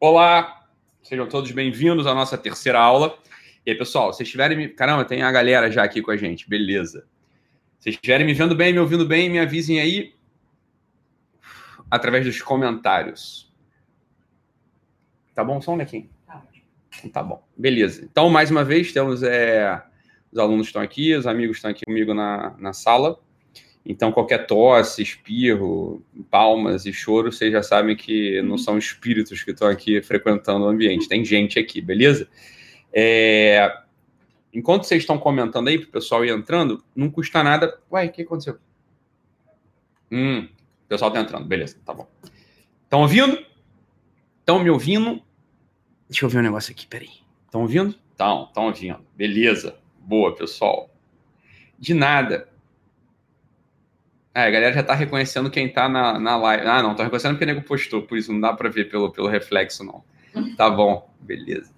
Olá, sejam todos bem-vindos à nossa terceira aula. E aí, pessoal, se estiverem me. Caramba, tem a galera já aqui com a gente, beleza. Se estiverem me vendo bem, me ouvindo bem, me avisem aí através dos comentários. Tá bom o som, Nequim? Tá. Tá bom, beleza. Então, mais uma vez, temos. É... Os alunos estão aqui, os amigos estão aqui comigo na, na sala. Então, qualquer tosse, espirro, palmas e choro, vocês já sabem que não são espíritos que estão aqui frequentando o ambiente. Tem gente aqui, beleza? É... Enquanto vocês estão comentando aí, para o pessoal ir entrando, não custa nada. Ué, o que aconteceu? Hum, o pessoal está entrando, beleza, tá bom. Estão ouvindo? Estão me ouvindo? Deixa eu ver um negócio aqui, peraí. Estão ouvindo? Estão, estão ouvindo. Beleza. Boa, pessoal. De nada. É, a galera já tá reconhecendo quem tá na, na live. Ah, não, tô reconhecendo porque o nego postou, por isso não dá para ver pelo, pelo reflexo, não. Tá bom, beleza.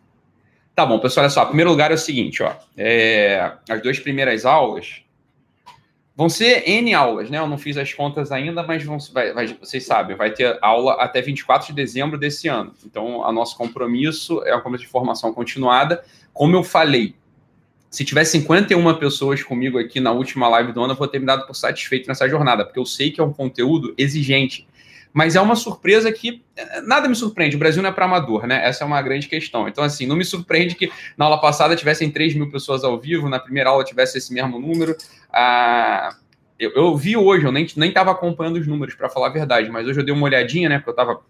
Tá bom, pessoal, olha só. Primeiro lugar é o seguinte, ó. É, as duas primeiras aulas vão ser N aulas, né? Eu não fiz as contas ainda, mas vão, vai, vai, vocês sabem, vai ter aula até 24 de dezembro desse ano. Então, o nosso compromisso é uma compromisso de formação continuada. Como eu falei, se tiver 51 pessoas comigo aqui na última live do ano, eu vou ter me dado por satisfeito nessa jornada, porque eu sei que é um conteúdo exigente. Mas é uma surpresa que eh, nada me surpreende. O Brasil não é para amador, né? Essa é uma grande questão. Então, assim, não me surpreende que na aula passada tivessem 3 mil pessoas ao vivo, na primeira aula tivesse esse mesmo número. Ah, eu, eu vi hoje, eu nem estava acompanhando os números, para falar a verdade, mas hoje eu dei uma olhadinha, né? Porque eu tava,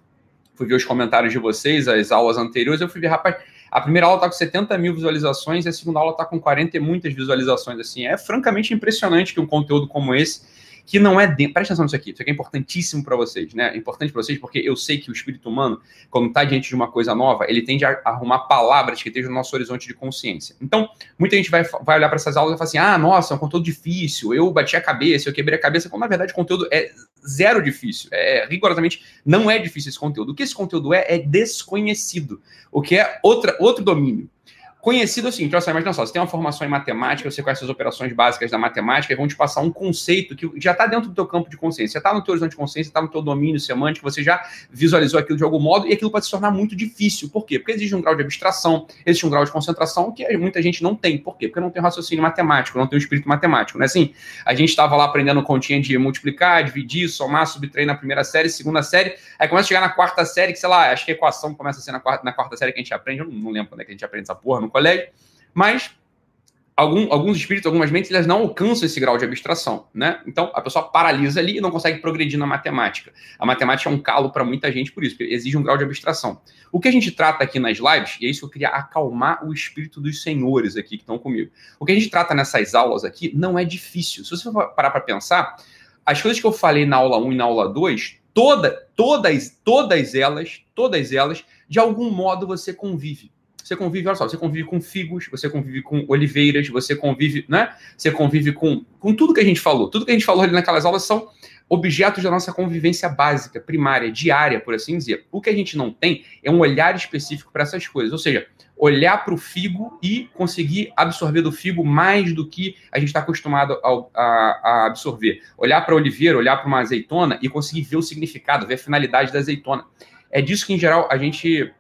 fui ver os comentários de vocês, as aulas anteriores, eu fui ver, rapaz a primeira aula está com 70 mil visualizações e a segunda aula está com 40 e muitas visualizações. Assim, é francamente impressionante que um conteúdo como esse que não é dentro. Presta atenção nisso aqui, isso aqui é importantíssimo para vocês, né? É importante para vocês porque eu sei que o espírito humano, quando está diante de uma coisa nova, ele tende a arrumar palavras que estejam no nosso horizonte de consciência. Então, muita gente vai, vai olhar para essas aulas e falar assim: ah, nossa, é um conteúdo difícil, eu bati a cabeça, eu quebrei a cabeça, quando na verdade o conteúdo é zero difícil. É, rigorosamente não é difícil esse conteúdo. O que esse conteúdo é, é desconhecido, o que é outra, outro domínio. Conhecido assim, então, assim, imagina só, você tem uma formação em matemática, você conhece as operações básicas da matemática, e vão te passar um conceito que já está dentro do teu campo de consciência, está no teu horizonte de consciência, está no teu domínio semântico, você já visualizou aquilo de algum modo, e aquilo pode se tornar muito difícil. Por quê? Porque existe um grau de abstração, existe um grau de concentração que muita gente não tem. Por quê? Porque não tem raciocínio matemático, não tem o espírito matemático, não é assim? A gente estava lá aprendendo continha de multiplicar, dividir, somar, subtrair na primeira série, segunda série, aí começa a chegar na quarta série, que sei lá, acho que a equação começa a ser na quarta, na quarta série que a gente aprende, eu não, não lembro quando é que a gente aprende essa porra, colégio, mas algum, alguns espíritos, algumas mentes, elas não alcançam esse grau de abstração, né? Então, a pessoa paralisa ali e não consegue progredir na matemática. A matemática é um calo para muita gente por isso, porque exige um grau de abstração. O que a gente trata aqui nas lives, e é isso que eu queria acalmar o espírito dos senhores aqui que estão comigo. O que a gente trata nessas aulas aqui não é difícil. Se você parar para pensar, as coisas que eu falei na aula 1 e na aula 2, toda, todas, todas elas, todas elas, de algum modo você convive. Você convive, olha só, você convive com figos, você convive com oliveiras, você convive, né? Você convive com, com tudo que a gente falou. Tudo que a gente falou ali naquelas aulas são objetos da nossa convivência básica, primária, diária, por assim dizer. O que a gente não tem é um olhar específico para essas coisas. Ou seja, olhar para o figo e conseguir absorver do figo mais do que a gente está acostumado a, a, a, absorver. Olhar para a oliveira, olhar para uma azeitona e conseguir ver o significado, ver a finalidade da azeitona. É disso que, em geral, a gente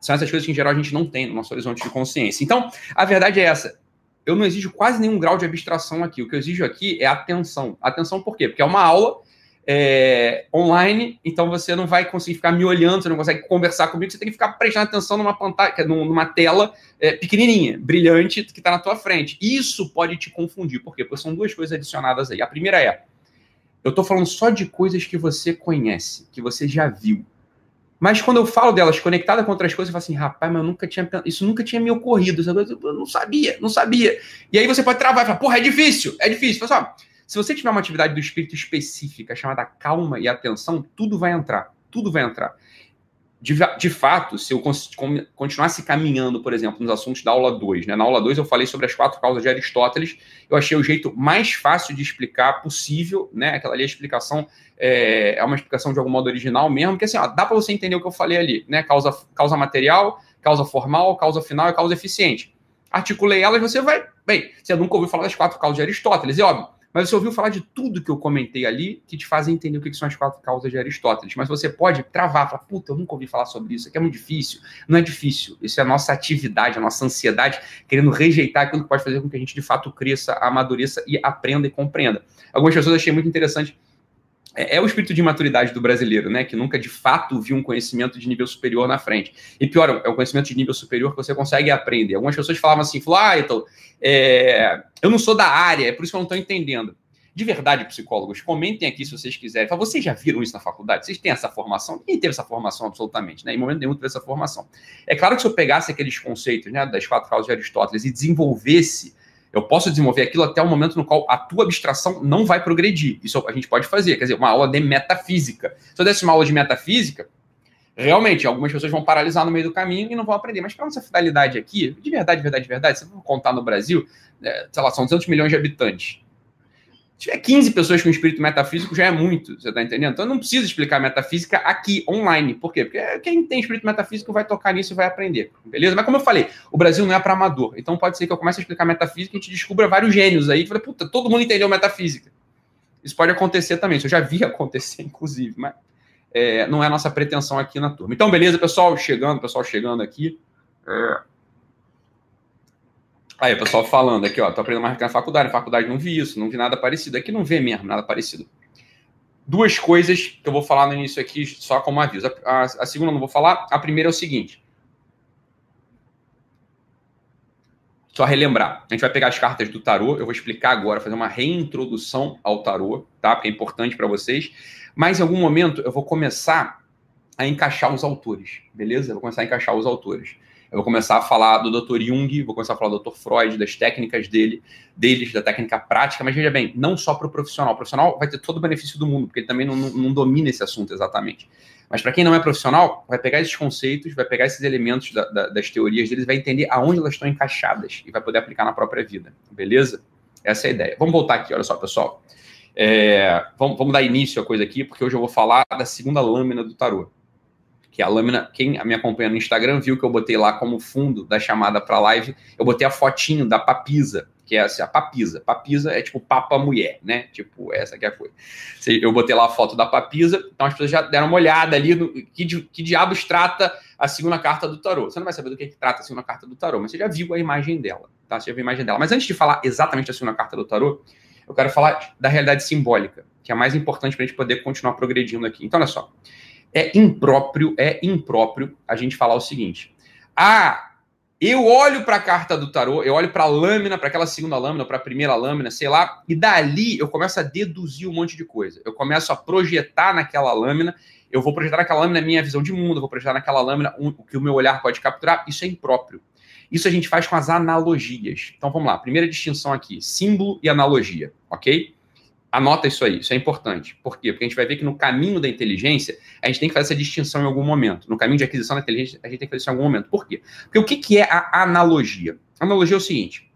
são essas coisas que, em geral, a gente não tem no nosso horizonte de consciência. Então, a verdade é essa. Eu não exijo quase nenhum grau de abstração aqui. O que eu exijo aqui é atenção. Atenção por quê? Porque é uma aula é, online, então você não vai conseguir ficar me olhando, você não consegue conversar comigo, você tem que ficar prestando atenção numa pantalla, numa tela é, pequenininha, brilhante, que está na tua frente. Isso pode te confundir. Por quê? Porque são duas coisas adicionadas aí. A primeira é, eu estou falando só de coisas que você conhece, que você já viu. Mas quando eu falo delas conectada com outras coisas, eu falo assim, rapaz, mas nunca tinha, isso nunca tinha me ocorrido. Eu não sabia, não sabia. E aí você pode travar e falar, porra, é difícil, é difícil. Fala assim, se você tiver uma atividade do espírito específica chamada calma e atenção, tudo vai entrar. Tudo vai entrar de, de fato, se eu continuasse caminhando, por exemplo, nos assuntos da aula 2, né? na aula 2 eu falei sobre as quatro causas de Aristóteles, eu achei o jeito mais fácil de explicar possível, né? Aquela ali, a explicação é, é uma explicação de algum modo original mesmo, que assim, ó, dá para você entender o que eu falei ali, né? Causa, causa material, causa formal, causa final e causa eficiente. Articulei elas, você vai. Bem, você nunca ouviu falar das quatro causas de Aristóteles, e óbvio mas você ouviu falar de tudo que eu comentei ali que te fazem entender o que são as quatro causas de Aristóteles. Mas você pode travar, falar, puta, eu nunca ouvi falar sobre isso, aqui é muito difícil. Não é difícil. Isso é a nossa atividade, a nossa ansiedade, querendo rejeitar aquilo que pode fazer com que a gente de fato cresça, amadureça e aprenda e compreenda. Algumas pessoas achei muito interessante é, é, o espírito de maturidade do brasileiro, né? Que nunca de fato viu um conhecimento de nível superior na frente. E pior, é o conhecimento de nível superior que você consegue aprender. Algumas pessoas falavam assim, ah, então, é, eu não sou da área, é por isso que eu não estou entendendo. De verdade, psicólogos, comentem aqui se vocês quiserem. Fala, vocês já viram isso na faculdade? Vocês têm essa formação? Ninguém teve essa formação absolutamente, né? Em momento nenhum teve essa formação. É claro que se eu pegasse aqueles conceitos né, das quatro causas de Aristóteles e desenvolvesse eu posso desenvolver aquilo até o momento no qual a tua abstração não vai progredir. Isso a gente pode fazer, quer dizer, uma aula de metafísica. Se eu desse uma aula de metafísica, realmente algumas pessoas vão paralisar no meio do caminho e não vão aprender. Mas para nossa finalidade aqui, de verdade, de verdade, de verdade, se eu contar no Brasil, é, sei lá, são 200 milhões de habitantes. Tiver 15 pessoas com espírito metafísico, já é muito, você está entendendo? Então eu não preciso explicar metafísica aqui, online. Por quê? Porque quem tem espírito metafísico vai tocar nisso e vai aprender, beleza? Mas como eu falei, o Brasil não é para amador. Então pode ser que eu comece a explicar metafísica e a gente descubra vários gênios aí fala, puta, todo mundo entendeu metafísica. Isso pode acontecer também, isso eu já vi acontecer, inclusive, mas é, não é a nossa pretensão aqui na turma. Então, beleza, pessoal, chegando, pessoal chegando aqui. É, Aí, o pessoal falando aqui, ó, tô aprendendo mais na faculdade. Na faculdade não vi isso, não vi nada parecido. Aqui não vê mesmo nada parecido. Duas coisas que eu vou falar no início aqui, só como aviso. A, a, a segunda eu não vou falar. A primeira é o seguinte. Só relembrar. A gente vai pegar as cartas do tarô. Eu vou explicar agora, fazer uma reintrodução ao tarô, tá? Porque é importante para vocês. Mas em algum momento eu vou começar a encaixar os autores, beleza? Eu vou começar a encaixar os autores. Eu vou começar a falar do Dr. Jung, vou começar a falar do Dr. Freud, das técnicas dele, deles, da técnica prática, mas veja bem, não só para o profissional. O profissional vai ter todo o benefício do mundo, porque ele também não, não, não domina esse assunto exatamente. Mas para quem não é profissional, vai pegar esses conceitos, vai pegar esses elementos da, da, das teorias deles, vai entender aonde elas estão encaixadas e vai poder aplicar na própria vida, beleza? Essa é a ideia. Vamos voltar aqui, olha só, pessoal. É, vamos, vamos dar início à coisa aqui, porque hoje eu vou falar da segunda lâmina do tarô que a lâmina, quem me acompanha no Instagram viu que eu botei lá como fundo da chamada para live, eu botei a fotinho da papisa, que é assim, a papisa. Papisa é tipo papa mulher, né? Tipo, essa que é a coisa. Eu botei lá a foto da papisa, então as pessoas já deram uma olhada ali no que, que diabos trata a segunda carta do tarô. Você não vai saber do que, que trata a segunda carta do tarô, mas você já viu a imagem dela, tá? Você já viu a imagem dela. Mas antes de falar exatamente da segunda carta do tarô, eu quero falar da realidade simbólica, que é a mais importante para a gente poder continuar progredindo aqui. Então, olha só é impróprio, é impróprio a gente falar o seguinte: ah, eu olho para a carta do tarô, eu olho para a lâmina, para aquela segunda lâmina, para a primeira lâmina, sei lá, e dali eu começo a deduzir um monte de coisa. Eu começo a projetar naquela lâmina, eu vou projetar naquela lâmina a minha visão de mundo, eu vou projetar naquela lâmina o que o meu olhar pode capturar. Isso é impróprio. Isso a gente faz com as analogias. Então vamos lá, primeira distinção aqui: símbolo e analogia, ok? Anota isso aí, isso é importante. Por quê? Porque a gente vai ver que no caminho da inteligência, a gente tem que fazer essa distinção em algum momento. No caminho de aquisição da inteligência, a gente tem que fazer isso em algum momento. Por quê? Porque o que, que é a analogia? A analogia é o seguinte: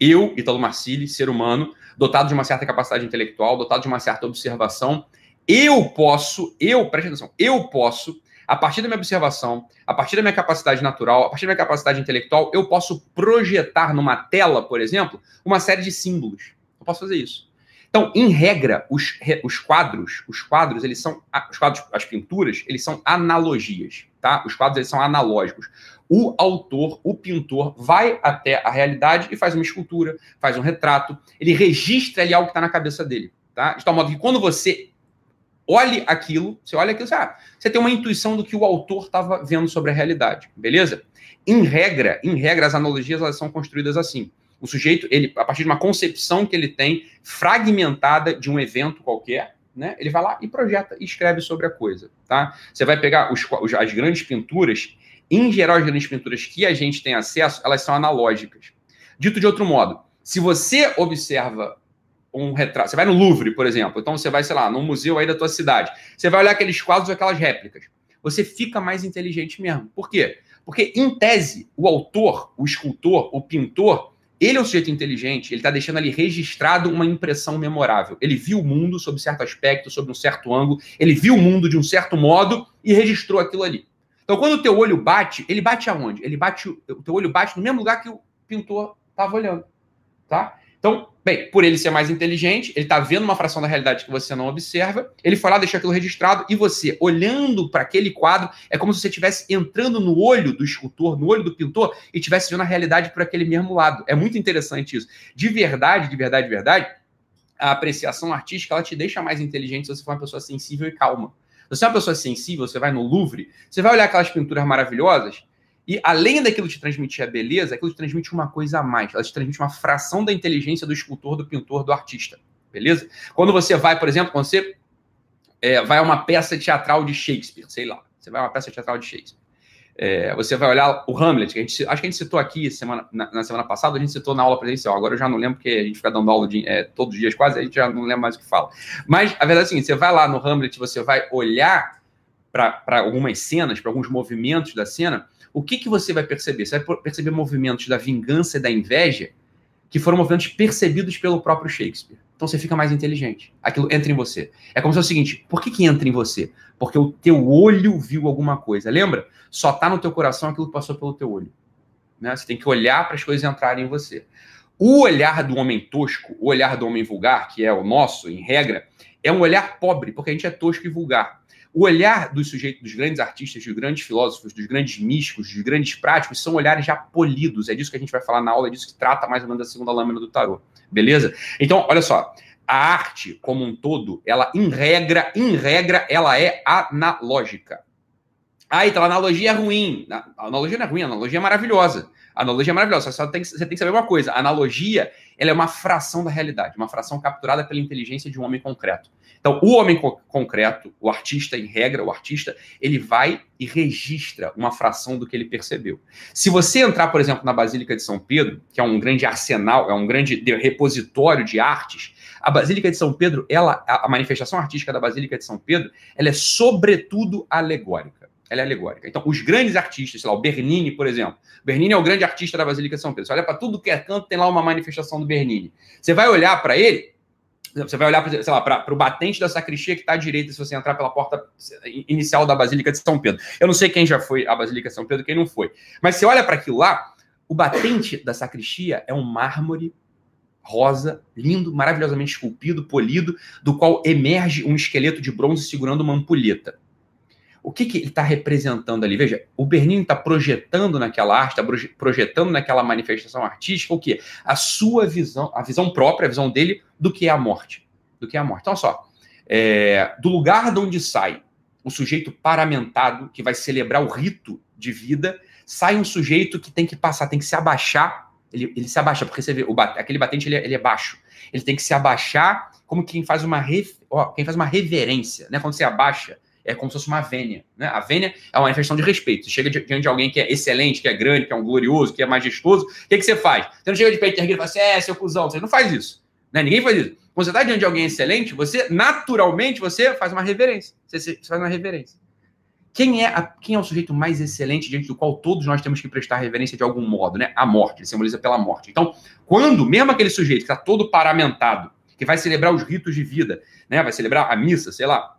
eu, Italo Marcilli, ser humano, dotado de uma certa capacidade intelectual, dotado de uma certa observação, eu posso, eu, preste atenção, eu posso, a partir da minha observação, a partir da minha capacidade natural, a partir da minha capacidade intelectual, eu posso projetar numa tela, por exemplo, uma série de símbolos. Eu posso fazer isso. Então, em regra, os, os quadros, os quadros, eles são, os quadros, as pinturas, eles são analogias, tá? Os quadros, eles são analógicos. O autor, o pintor, vai até a realidade e faz uma escultura, faz um retrato, ele registra ali algo que está na cabeça dele, tá? De tal modo que quando você olhe aquilo, você olha aquilo, você, ah, você tem uma intuição do que o autor estava vendo sobre a realidade, beleza? Em regra, em regra, as analogias elas são construídas assim. O sujeito, ele, a partir de uma concepção que ele tem fragmentada de um evento qualquer, né? Ele vai lá e projeta e escreve sobre a coisa, tá? Você vai pegar os, as grandes pinturas, em geral, as grandes pinturas que a gente tem acesso, elas são analógicas. Dito de outro modo, se você observa um retrato, você vai no Louvre, por exemplo, então você vai, sei lá, num museu aí da tua cidade, você vai olhar aqueles quadros, aquelas réplicas, você fica mais inteligente mesmo. Por quê? Porque, em tese, o autor, o escultor, o pintor, ele é um sujeito inteligente, ele está deixando ali registrado uma impressão memorável. Ele viu o mundo sob certo aspecto, sob um certo ângulo, ele viu o mundo de um certo modo e registrou aquilo ali. Então, quando o teu olho bate, ele bate aonde? Ele bate, o teu olho bate no mesmo lugar que o pintor estava olhando, tá? Então, bem, por ele ser mais inteligente, ele está vendo uma fração da realidade que você não observa, ele foi lá, deixou aquilo registrado, e você, olhando para aquele quadro, é como se você estivesse entrando no olho do escultor, no olho do pintor, e estivesse vendo a realidade por aquele mesmo lado. É muito interessante isso. De verdade, de verdade, de verdade, a apreciação artística ela te deixa mais inteligente se você for uma pessoa sensível e calma. Se você é uma pessoa sensível, você vai no Louvre, você vai olhar aquelas pinturas maravilhosas, e além daquilo te transmitir a beleza, aquilo te transmite uma coisa a mais. Ela te transmite uma fração da inteligência do escultor, do pintor, do artista. Beleza? Quando você vai, por exemplo, quando você é, vai a uma peça teatral de Shakespeare, sei lá, você vai a uma peça teatral de Shakespeare. É, você vai olhar o Hamlet, que a gente, acho que a gente citou aqui semana, na, na, semana passada, a gente citou na aula presencial. Agora eu já não lembro, porque a gente fica dando aula de, é, todos os dias quase, a gente já não lembra mais o que fala. Mas a verdade é a seguinte: você vai lá no Hamlet, você vai olhar para algumas cenas, para alguns movimentos da cena, o que, que você vai perceber? Você vai perceber movimentos da vingança e da inveja que foram movimentos percebidos pelo próprio Shakespeare. Então você fica mais inteligente. Aquilo entra em você. É como se fosse o seguinte: por que, que entra em você? Porque o teu olho viu alguma coisa. Lembra? Só está no teu coração aquilo que passou pelo teu olho. Né? Você tem que olhar para as coisas entrarem em você. O olhar do homem tosco, o olhar do homem vulgar, que é o nosso, em regra, é um olhar pobre, porque a gente é tosco e vulgar. O olhar dos sujeitos, dos grandes artistas, dos grandes filósofos, dos grandes místicos, dos grandes práticos, são olhares já polidos. É disso que a gente vai falar na aula, é disso que trata mais ou menos a segunda lâmina do tarô. Beleza? Então, olha só. A arte, como um todo, ela, em regra, em regra, ela é analógica. Ah, então a analogia é ruim. A analogia não é ruim, a analogia é maravilhosa. Analogia é maravilhosa, só tem, você tem que saber uma coisa. A analogia, ela é uma fração da realidade, uma fração capturada pela inteligência de um homem concreto. Então, o homem co concreto, o artista, em regra, o artista, ele vai e registra uma fração do que ele percebeu. Se você entrar, por exemplo, na Basílica de São Pedro, que é um grande arsenal, é um grande repositório de artes, a Basílica de São Pedro, ela, a manifestação artística da Basílica de São Pedro, ela é sobretudo alegórica. Ela é alegórica. Então, os grandes artistas, sei lá, o Bernini, por exemplo. Bernini é o grande artista da Basílica de São Pedro. Você olha para tudo que é canto, tem lá uma manifestação do Bernini. Você vai olhar para ele, você vai olhar, sei lá, para o batente da sacristia que está à direita se você entrar pela porta inicial da Basílica de São Pedro. Eu não sei quem já foi à Basílica de São Pedro, quem não foi. Mas você olha para aquilo lá, o batente da sacristia é um mármore rosa, lindo, maravilhosamente esculpido, polido, do qual emerge um esqueleto de bronze segurando uma ampulheta. O que, que ele está representando ali? Veja, o Bernini está projetando naquela arte, está projetando naquela manifestação artística o quê? A sua visão, a visão própria, a visão dele do que é a morte. Do que é a morte. Então, só, é, do lugar de onde sai o sujeito paramentado, que vai celebrar o rito de vida, sai um sujeito que tem que passar, tem que se abaixar. Ele, ele se abaixa, porque você vê, o, aquele batente ele é, ele é, baixo. Ele tem que se abaixar como quem faz uma, ó, quem faz uma reverência. Né? Quando você abaixa, é como se fosse uma vênia. Né? A vênia é uma manifestação de respeito. Você chega diante de alguém que é excelente, que é grande, que é um glorioso, que é majestoso, o que, que você faz? Você não chega de peito erguido e fala assim, é, seu cuzão. Você não faz isso. Né? Ninguém faz isso. Quando você está diante de alguém excelente, você, naturalmente, você faz uma reverência. Você, faz uma reverência. Quem é, a, quem é o sujeito mais excelente diante do qual todos nós temos que prestar reverência de algum modo? Né? A morte, ele simboliza pela morte. Então, quando, mesmo aquele sujeito que está todo paramentado, que vai celebrar os ritos de vida, né? vai celebrar a missa, sei lá,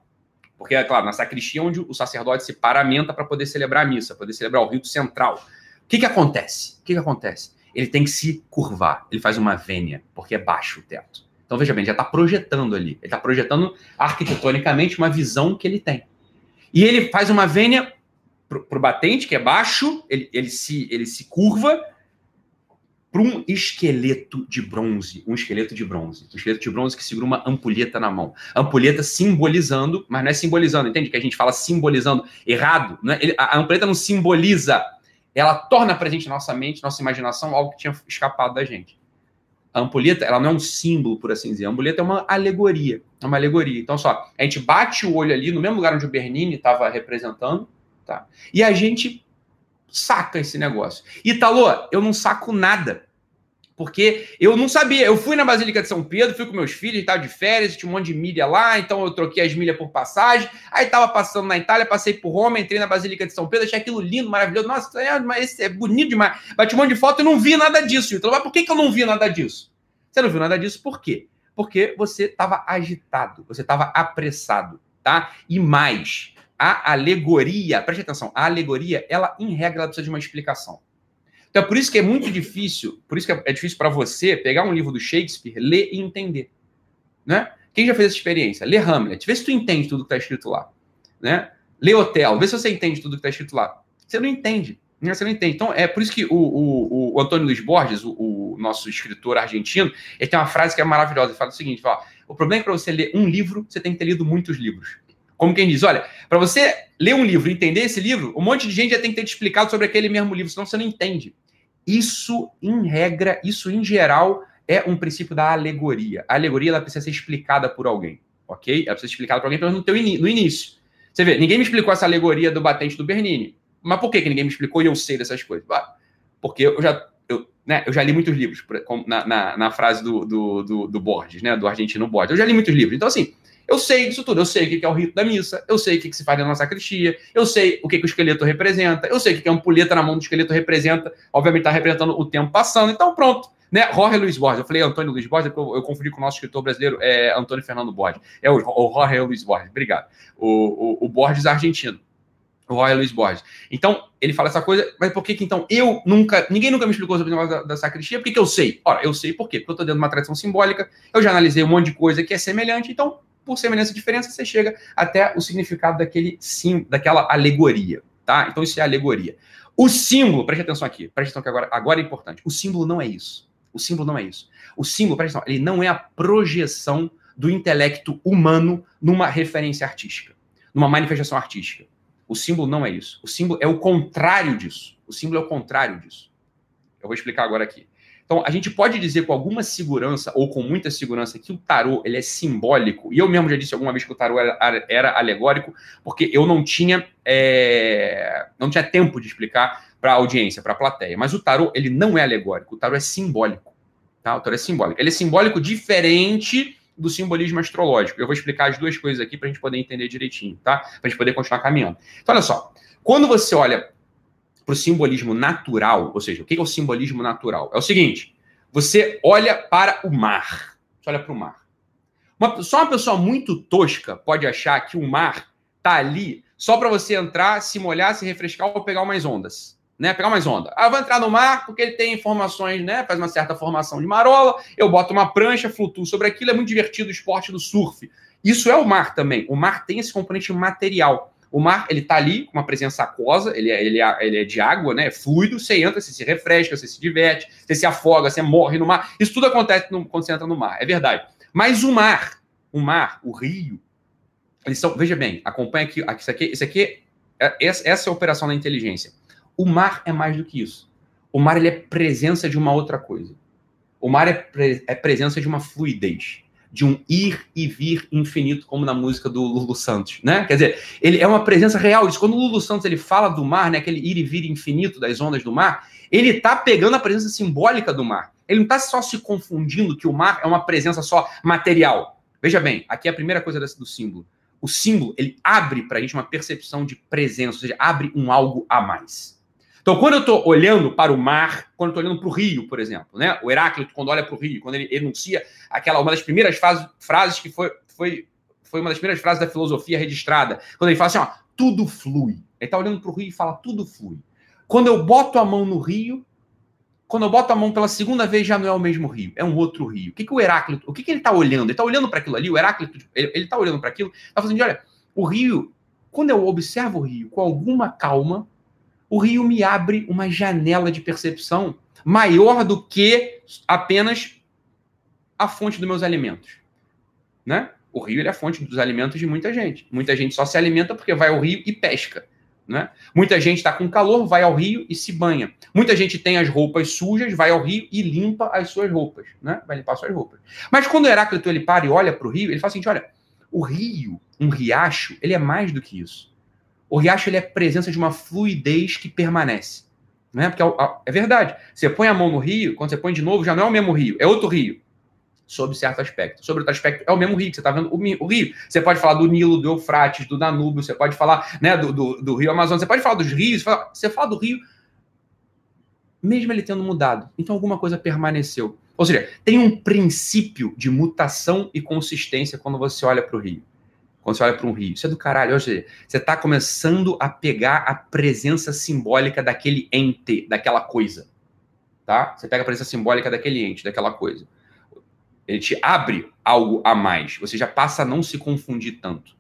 porque, é claro, na sacristia onde o sacerdote se paramenta para poder celebrar a missa, poder celebrar o rito central. O que, que acontece? O que, que acontece? Ele tem que se curvar, ele faz uma vênia, porque é baixo o teto. Então, veja bem, já está projetando ali. Ele está projetando arquitetonicamente uma visão que ele tem. E ele faz uma vênia para o batente, que é baixo, ele, ele, se, ele se curva para um esqueleto de bronze, um esqueleto de bronze, um esqueleto de bronze que segura uma ampulheta na mão. Ampulheta simbolizando, mas não é simbolizando, entende? Que a gente fala simbolizando errado. Não é? A ampulheta não simboliza, ela torna presente na nossa mente, nossa imaginação, algo que tinha escapado da gente. A ampulheta, ela não é um símbolo, por assim dizer. A ampulheta é uma alegoria. É uma alegoria. Então, só, a gente bate o olho ali, no mesmo lugar onde o Bernini estava representando, tá? E a gente saca esse negócio. Italo, eu não saco nada. Porque eu não sabia. Eu fui na Basílica de São Pedro, fui com meus filhos, estava de férias, tinha um monte de milha lá, então eu troquei as milhas por passagem. Aí estava passando na Itália, passei por Roma, entrei na Basílica de São Pedro, achei aquilo lindo, maravilhoso. Nossa, é, mas é bonito demais. Bati um monte de foto e não vi nada disso. Então, mas por que, que eu não vi nada disso? Você não viu nada disso por quê? Porque você estava agitado, você estava apressado, tá? E mais, a alegoria, preste atenção, a alegoria, ela, em regra, ela precisa de uma explicação. Então é por isso que é muito difícil, por isso que é difícil para você pegar um livro do Shakespeare, ler e entender. Né? Quem já fez essa experiência? Lê Hamlet, vê se tu entende tudo que está escrito lá. Né? Lê Otelo, vê se você entende tudo que está escrito lá. Você não entende. Né? Você não entende. Então, é por isso que o, o, o Antônio Luiz Borges, o, o, nosso escritor argentino, ele tem uma frase que é maravilhosa. Ele fala o seguinte: fala, o problema é que para você ler um livro, você tem que ter lido muitos livros. Como quem diz, olha, para você ler um livro e entender esse livro, um monte de gente já tem que ter te explicado sobre aquele mesmo livro, senão você não entende. Isso, em regra, isso em geral, é um princípio da alegoria. A alegoria ela precisa ser explicada por alguém, ok? Ela precisa ser explicada por alguém, pelo menos no, teu no início. Você vê, ninguém me explicou essa alegoria do batente do Bernini. Mas por que, que ninguém me explicou e eu sei dessas coisas? Porque eu já, eu, né, eu já li muitos livros, na, na, na frase do, do, do, do, Borges, né, do argentino Borges. Eu já li muitos livros. Então, assim, eu sei disso tudo. Eu sei o que é o rito da missa, eu sei o que se faz na sacristia, eu sei o que, o esqueleto representa, eu sei o que a ampulheta na mão do esqueleto representa. Obviamente, está representando o tempo passando. Então, pronto. Né? Jorge Luiz Borges. Eu falei Antônio Luiz Borges, eu, eu confundi com o nosso escritor brasileiro, é Antônio Fernando Borges. É o, Jorge Luiz Borges. Obrigado. O, o, o Borges argentino o Roy Luiz Borges. Então, ele fala essa coisa, mas por que que então eu nunca, ninguém nunca me explicou sobre o negócio da, da sacristia, por que, que eu sei? Ora, eu sei por quê? Porque eu estou dentro de uma tradição simbólica, eu já analisei um monte de coisa que é semelhante, então, por semelhança e diferença, você chega até o significado daquele sim, daquela alegoria, tá? Então, isso é alegoria. O símbolo, preste atenção aqui, preste atenção que agora, agora é importante, o símbolo não é isso. O símbolo não é isso. O símbolo, preste atenção, ele não é a projeção do intelecto humano numa referência artística, numa manifestação artística. O símbolo não é isso. O símbolo é o contrário disso. O símbolo é o contrário disso. Eu vou explicar agora aqui. Então, a gente pode dizer com alguma segurança, ou com muita segurança, que o tarô ele é simbólico. E eu mesmo já disse alguma vez que o tarô era, era alegórico, porque eu não tinha, é, não tinha tempo de explicar para a audiência, para a plateia. Mas o tarô ele não é alegórico, o tarô é simbólico. Tá? O tarô é simbólico. Ele é simbólico diferente do simbolismo astrológico. Eu vou explicar as duas coisas aqui para a gente poder entender direitinho, tá? Para a gente poder continuar caminhando. Então, olha só. Quando você olha para o simbolismo natural, ou seja, o que é o simbolismo natural? É o seguinte: você olha para o mar. Você olha para o mar. Uma, só uma pessoa muito tosca pode achar que o mar tá ali só para você entrar, se molhar, se refrescar ou pegar umas ondas né? Pegar mais onda. Ah, vou entrar no mar porque ele tem informações, né? Faz uma certa formação de marola. Eu boto uma prancha, flutuo sobre aquilo. É muito divertido o esporte do surf. Isso é o mar também. O mar tem esse componente material. O mar, ele tá ali com uma presença aquosa, ele é, ele é, ele é de água, né? É fluido. Você entra, você se refresca, você se diverte, você se afoga, você morre no mar. Isso tudo acontece no, quando você entra no mar, é verdade. Mas o mar, o mar, o rio, eles são. Veja bem, acompanha aqui. Isso aqui, isso aqui é, essa é a operação da inteligência o mar é mais do que isso. O mar ele é presença de uma outra coisa. O mar é, pre é presença de uma fluidez, de um ir e vir infinito, como na música do Lulu Santos, né? Quer dizer, ele é uma presença real. Isso, quando o Lulu Santos ele fala do mar, né, aquele ir e vir infinito das ondas do mar, ele está pegando a presença simbólica do mar. Ele não está só se confundindo que o mar é uma presença só material. Veja bem, aqui é a primeira coisa do símbolo. O símbolo ele abre para a gente uma percepção de presença, ou seja, abre um algo a mais. Então, quando eu estou olhando para o mar, quando eu estou olhando para o rio, por exemplo, né? o Heráclito, quando olha para o rio, quando ele enuncia aquela, uma das primeiras frases, que foi, foi, foi uma das primeiras frases da filosofia registrada, quando ele fala assim, ó, tudo flui. Ele está olhando para o rio e fala, tudo flui. Quando eu boto a mão no rio, quando eu boto a mão pela segunda vez, já não é o mesmo rio, é um outro rio. O que, que o Heráclito, o que, que ele está olhando? Ele está olhando para aquilo ali, o Heráclito, ele está olhando para aquilo, está fazendo, olha, o rio, quando eu observo o rio com alguma calma, o rio me abre uma janela de percepção maior do que apenas a fonte dos meus alimentos, né? O rio é a fonte dos alimentos de muita gente. Muita gente só se alimenta porque vai ao rio e pesca. Né? Muita gente está com calor, vai ao rio e se banha. Muita gente tem as roupas sujas, vai ao rio e limpa as suas roupas. Né? Vai limpar suas roupas. Mas quando Heráclito ele para e olha para o rio, ele fala assim: olha, o rio, um riacho, ele é mais do que isso. O riacho ele é presença de uma fluidez que permanece. Né? Porque é, é verdade. Você põe a mão no rio, quando você põe de novo, já não é o mesmo rio, é outro rio. Sob certo aspecto. Sobre outro aspecto, é o mesmo rio que você está vendo, o, o, rio. Você pode falar do Nilo, do Eufrates, do Danúbio, você pode falar né, do, do, do Rio Amazonas, você pode falar dos rios, você fala do rio, mesmo ele tendo mudado. Então alguma coisa permaneceu. Ou seja, tem um princípio de mutação e consistência quando você olha para o rio quando você olha para um rio. Isso é do caralho. Você está começando a pegar a presença simbólica daquele ente, daquela coisa. tá? Você pega a presença simbólica daquele ente, daquela coisa. Ele te abre algo a mais. Você já passa a não se confundir tanto.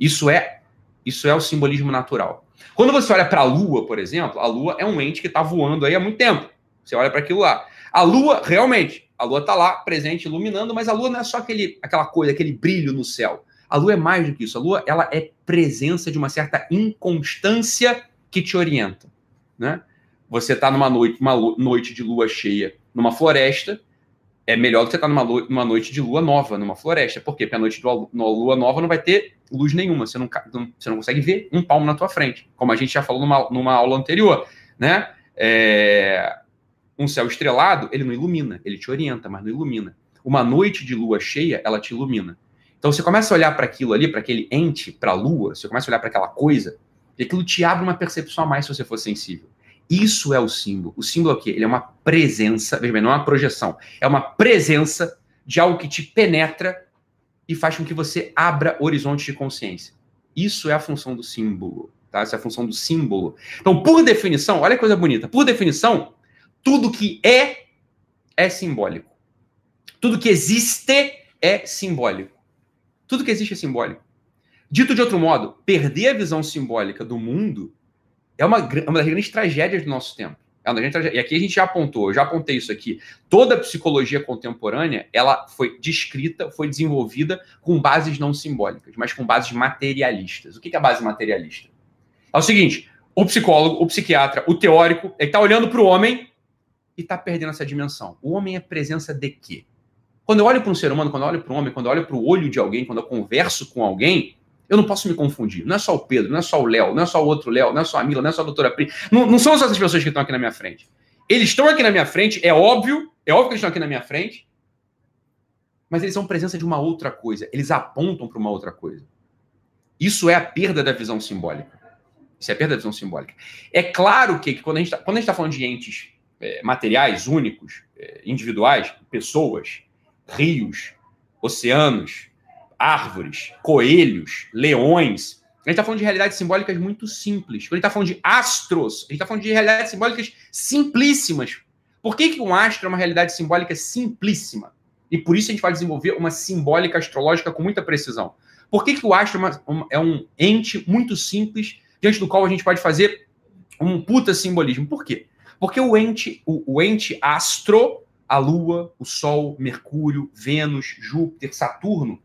Isso é isso é o simbolismo natural. Quando você olha para a Lua, por exemplo, a Lua é um ente que está voando aí há muito tempo. Você olha para aquilo lá. A Lua, realmente, a Lua está lá, presente, iluminando, mas a Lua não é só aquele, aquela coisa, aquele brilho no céu. A Lua é mais do que isso. A Lua, ela é presença de uma certa inconstância que te orienta, né? Você está numa noite, uma noite de lua cheia numa floresta, é melhor do que você estar tá numa, numa noite de lua nova numa floresta. Por quê? Porque a noite de lua nova não vai ter luz nenhuma. Você não, você não consegue ver um palmo na tua frente, como a gente já falou numa, numa aula anterior, né? É, um céu estrelado, ele não ilumina, ele te orienta, mas não ilumina. Uma noite de lua cheia, ela te ilumina. Então você começa a olhar para aquilo ali, para aquele ente, para a lua, você começa a olhar para aquela coisa, e aquilo te abre uma percepção a mais se você for sensível. Isso é o símbolo. O símbolo é o quê? Ele é uma presença, veja bem, não é uma projeção, é uma presença de algo que te penetra e faz com que você abra horizontes de consciência. Isso é a função do símbolo, tá? Essa é a função do símbolo. Então, por definição, olha que coisa bonita. Por definição, tudo que é é simbólico. Tudo que existe é simbólico. Tudo que existe é simbólico. Dito de outro modo, perder a visão simbólica do mundo é uma, uma das grandes tragédias do nosso tempo. É uma E aqui a gente já apontou, eu já apontei isso aqui. Toda a psicologia contemporânea, ela foi descrita, foi desenvolvida com bases não simbólicas, mas com bases materialistas. O que é a base materialista? É o seguinte: o psicólogo, o psiquiatra, o teórico, ele está olhando para o homem e está perdendo essa dimensão. O homem é presença de quê? Quando eu olho para um ser humano, quando eu olho para um homem, quando eu olho para o olho de alguém, quando eu converso com alguém, eu não posso me confundir. Não é só o Pedro, não é só o Léo, não é só o outro Léo, não é só a Mila, não é só a doutora Pri. Não, não são só essas pessoas que estão aqui na minha frente. Eles estão aqui na minha frente, é óbvio, é óbvio que eles estão aqui na minha frente, mas eles são presença de uma outra coisa. Eles apontam para uma outra coisa. Isso é a perda da visão simbólica. Isso é a perda da visão simbólica. É claro que, que quando a gente está tá falando de entes é, materiais únicos, é, individuais, pessoas, rios, oceanos, árvores, coelhos, leões. A gente está falando de realidades simbólicas muito simples. Quando a gente está falando de astros, a gente está falando de realidades simbólicas simplíssimas. Por que, que um astro é uma realidade simbólica simplíssima? E por isso a gente vai desenvolver uma simbólica astrológica com muita precisão. Por que, que o astro é, é um ente muito simples, diante do qual a gente pode fazer um puta simbolismo? Por quê? Porque o ente, o, o ente astro, a Lua, o Sol, Mercúrio, Vênus, Júpiter, Saturno,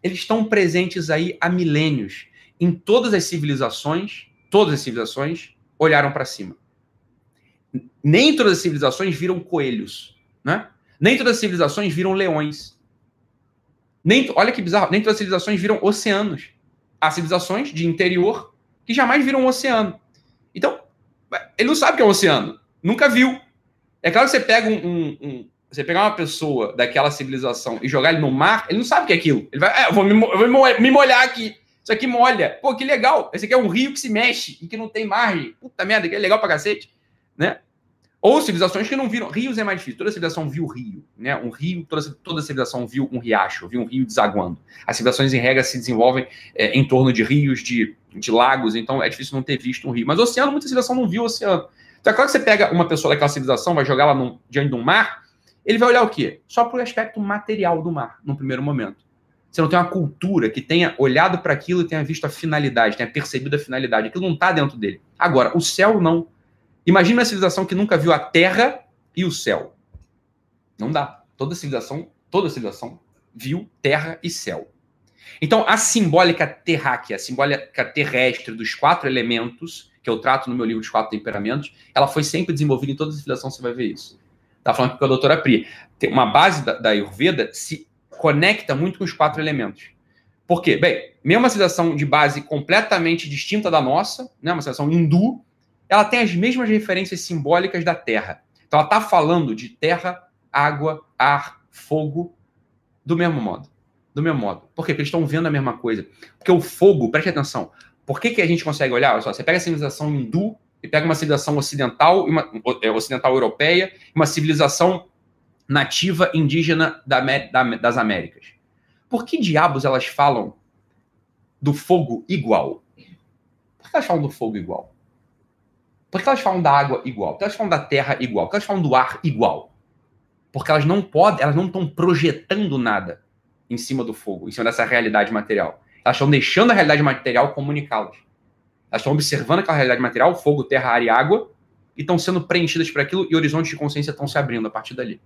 eles estão presentes aí há milênios. Em todas as civilizações, todas as civilizações olharam para cima. Nem todas as civilizações viram coelhos, né? Nem todas as civilizações viram leões. Nem, olha que bizarro, nem todas as civilizações viram oceanos. Há civilizações de interior que jamais viram um oceano. Então, ele não sabe o que é um oceano. Nunca viu. É claro que você pega um, um, um você pegar uma pessoa daquela civilização e jogar ele no mar, ele não sabe o que é aquilo. Ele vai, é, eu vou, me, eu vou me molhar aqui. Isso aqui molha. Pô, que legal. Esse aqui é um rio que se mexe e que não tem margem. Puta merda, que é legal pra cacete. Né? Ou civilizações que não viram. Rios é mais difícil. Toda civilização viu rio. Né? Um rio, toda, toda civilização viu um riacho, viu um rio desaguando. As civilizações, em regra, se desenvolvem é, em torno de rios, de, de lagos, então é difícil não ter visto um rio. Mas o oceano, muita civilização não viu oceano. Então é claro que você pega uma pessoa daquela civilização, vai jogar ela diante de um mar, ele vai olhar o quê? Só para o aspecto material do mar, no primeiro momento. Você não tem uma cultura que tenha olhado para aquilo e tenha visto a finalidade, tenha percebido a finalidade. Aquilo não está dentro dele. Agora, o céu não. Imagina uma civilização que nunca viu a terra e o céu. Não dá. Toda civilização, toda civilização viu terra e céu. Então, a simbólica terráquea, a simbólica terrestre dos quatro elementos, que eu trato no meu livro Os Quatro Temperamentos, ela foi sempre desenvolvida em toda civilização, você vai ver isso. Está falando com a doutora Pri. Tem uma base da, da Ayurveda se conecta muito com os quatro elementos. Por quê? Bem, mesmo uma civilização de base completamente distinta da nossa, né, uma civilização hindu, ela tem as mesmas referências simbólicas da Terra. Então ela está falando de terra, água, ar, fogo, do mesmo modo. Do mesmo modo. Por quê? Porque eles estão vendo a mesma coisa. Porque o fogo, preste atenção, por que, que a gente consegue olhar? Olha só, você pega a civilização hindu, e pega uma civilização ocidental, uma, é, ocidental europeia, uma civilização nativa indígena da, da, das Américas. Por que diabos elas falam do fogo igual? Por que elas falam do fogo igual? Por que elas falam da água igual? Por que elas falam da terra igual? Por que elas falam do ar igual? Porque elas não podem, elas não estão projetando nada em cima do fogo, em cima dessa realidade material. Elas estão deixando a realidade material comunicá-las. Elas estão observando aquela realidade material, fogo, terra, ar e água, e estão sendo preenchidas por aquilo e horizontes de consciência estão se abrindo a partir dali.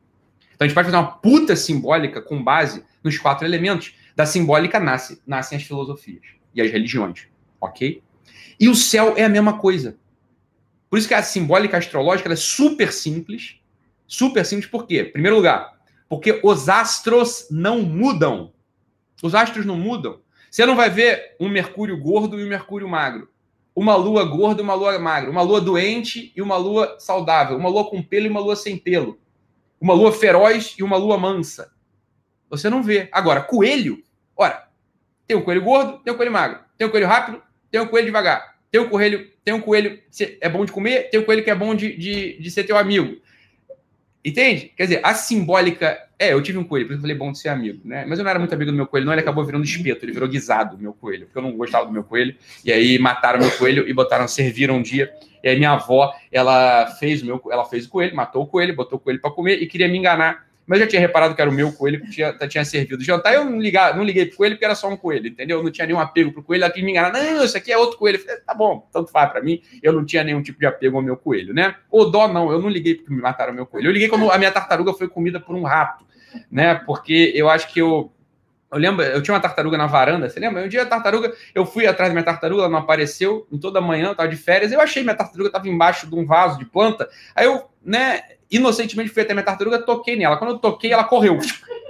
Então a gente pode fazer uma puta simbólica com base nos quatro elementos. Da simbólica nasce, nascem as filosofias e as religiões, ok? E o céu é a mesma coisa. Por isso que a simbólica astrológica é super simples. Super simples por quê? Em primeiro lugar, porque os astros não mudam. Os astros não mudam. Você não vai ver um Mercúrio gordo e um Mercúrio magro. Uma lua gorda e uma lua magra. Uma lua doente e uma lua saudável. Uma lua com pelo e uma lua sem pelo. Uma lua feroz e uma lua mansa. Você não vê. Agora, coelho. Ora, tem um coelho gordo, tem um coelho magro. Tem um coelho rápido, tem um coelho devagar. Tem um coelho, tem um coelho que é bom de comer, tem um coelho que é bom de, de, de ser teu amigo. Entende? Quer dizer, a simbólica. É, eu tive um coelho, por isso eu falei bom de ser amigo, né? Mas eu não era muito amigo do meu coelho, não. Ele acabou virando espeto, ele virou guisado, meu coelho, porque eu não gostava do meu coelho. E aí mataram meu coelho e botaram, serviram um dia. E aí minha avó, ela fez o meu, ela fez o coelho, matou o coelho, botou o coelho para comer e queria me enganar mas eu já tinha reparado que era o meu coelho que tinha, tinha servido jantar. Eu não, ligar, não liguei pro coelho porque era só um coelho, entendeu? Eu não tinha nenhum apego pro coelho. Ela quis me enganar. Não, isso aqui é outro coelho. Falei, tá bom, tanto faz para mim. Eu não tinha nenhum tipo de apego ao meu coelho, né? O dó, não. Eu não liguei porque me mataram meu coelho. Eu liguei quando a minha tartaruga foi comida por um rato, né? Porque eu acho que eu. Eu lembro, eu tinha uma tartaruga na varanda, você lembra? Um dia a tartaruga, eu fui atrás da minha tartaruga, ela não apareceu, em toda manhã, eu tava de férias, eu achei minha tartaruga tava embaixo de um vaso de planta. Aí eu, né, inocentemente fui até minha tartaruga, toquei nela. Quando eu toquei, ela correu.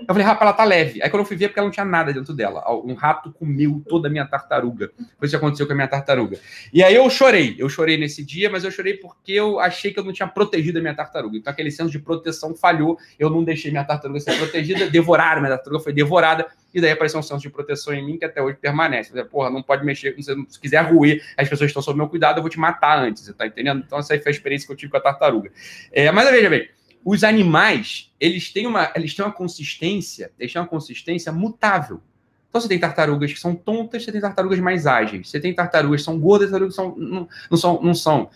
Eu falei, rapaz, ela tá leve. Aí quando eu fui ver, porque ela não tinha nada dentro dela. Um rato comeu toda a minha tartaruga. Foi isso que aconteceu com a minha tartaruga. E aí eu chorei. Eu chorei nesse dia, mas eu chorei porque eu achei que eu não tinha protegido a minha tartaruga. Então aquele senso de proteção falhou. Eu não deixei minha tartaruga ser protegida. Devoraram, minha tartaruga foi devorada. E daí apareceu um senso de proteção em mim que até hoje permanece. Falei, Porra, não pode mexer. Se quiser ruir, as pessoas estão sob meu cuidado, eu vou te matar antes. Tá entendendo? Então essa aí foi a experiência que eu tive com a tartaruga. É, mas veja bem, os animais, eles têm uma, eles têm uma consistência, eles têm uma consistência mutável. Então você tem tartarugas que são tontas, você tem tartarugas mais ágeis, você tem tartarugas que são gordas, tartarugas que são, não, não, são, não são.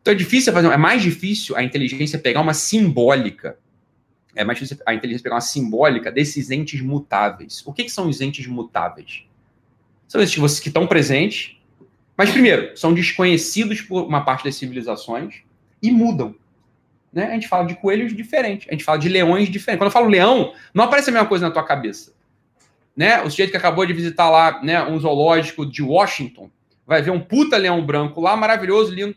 Então é difícil fazer, é mais difícil a inteligência pegar uma simbólica. É mais difícil a inteligência pegar uma simbólica desses entes mutáveis. O que, que são os entes mutáveis? São esses que, que estão presentes, mas primeiro, são desconhecidos por uma parte das civilizações e mudam né, a gente fala de coelhos diferentes, a gente fala de leões diferentes. Quando eu falo leão, não aparece a mesma coisa na tua cabeça. Né? O sujeito que acabou de visitar lá né, um zoológico de Washington vai ver um puta leão branco lá, maravilhoso, lindo.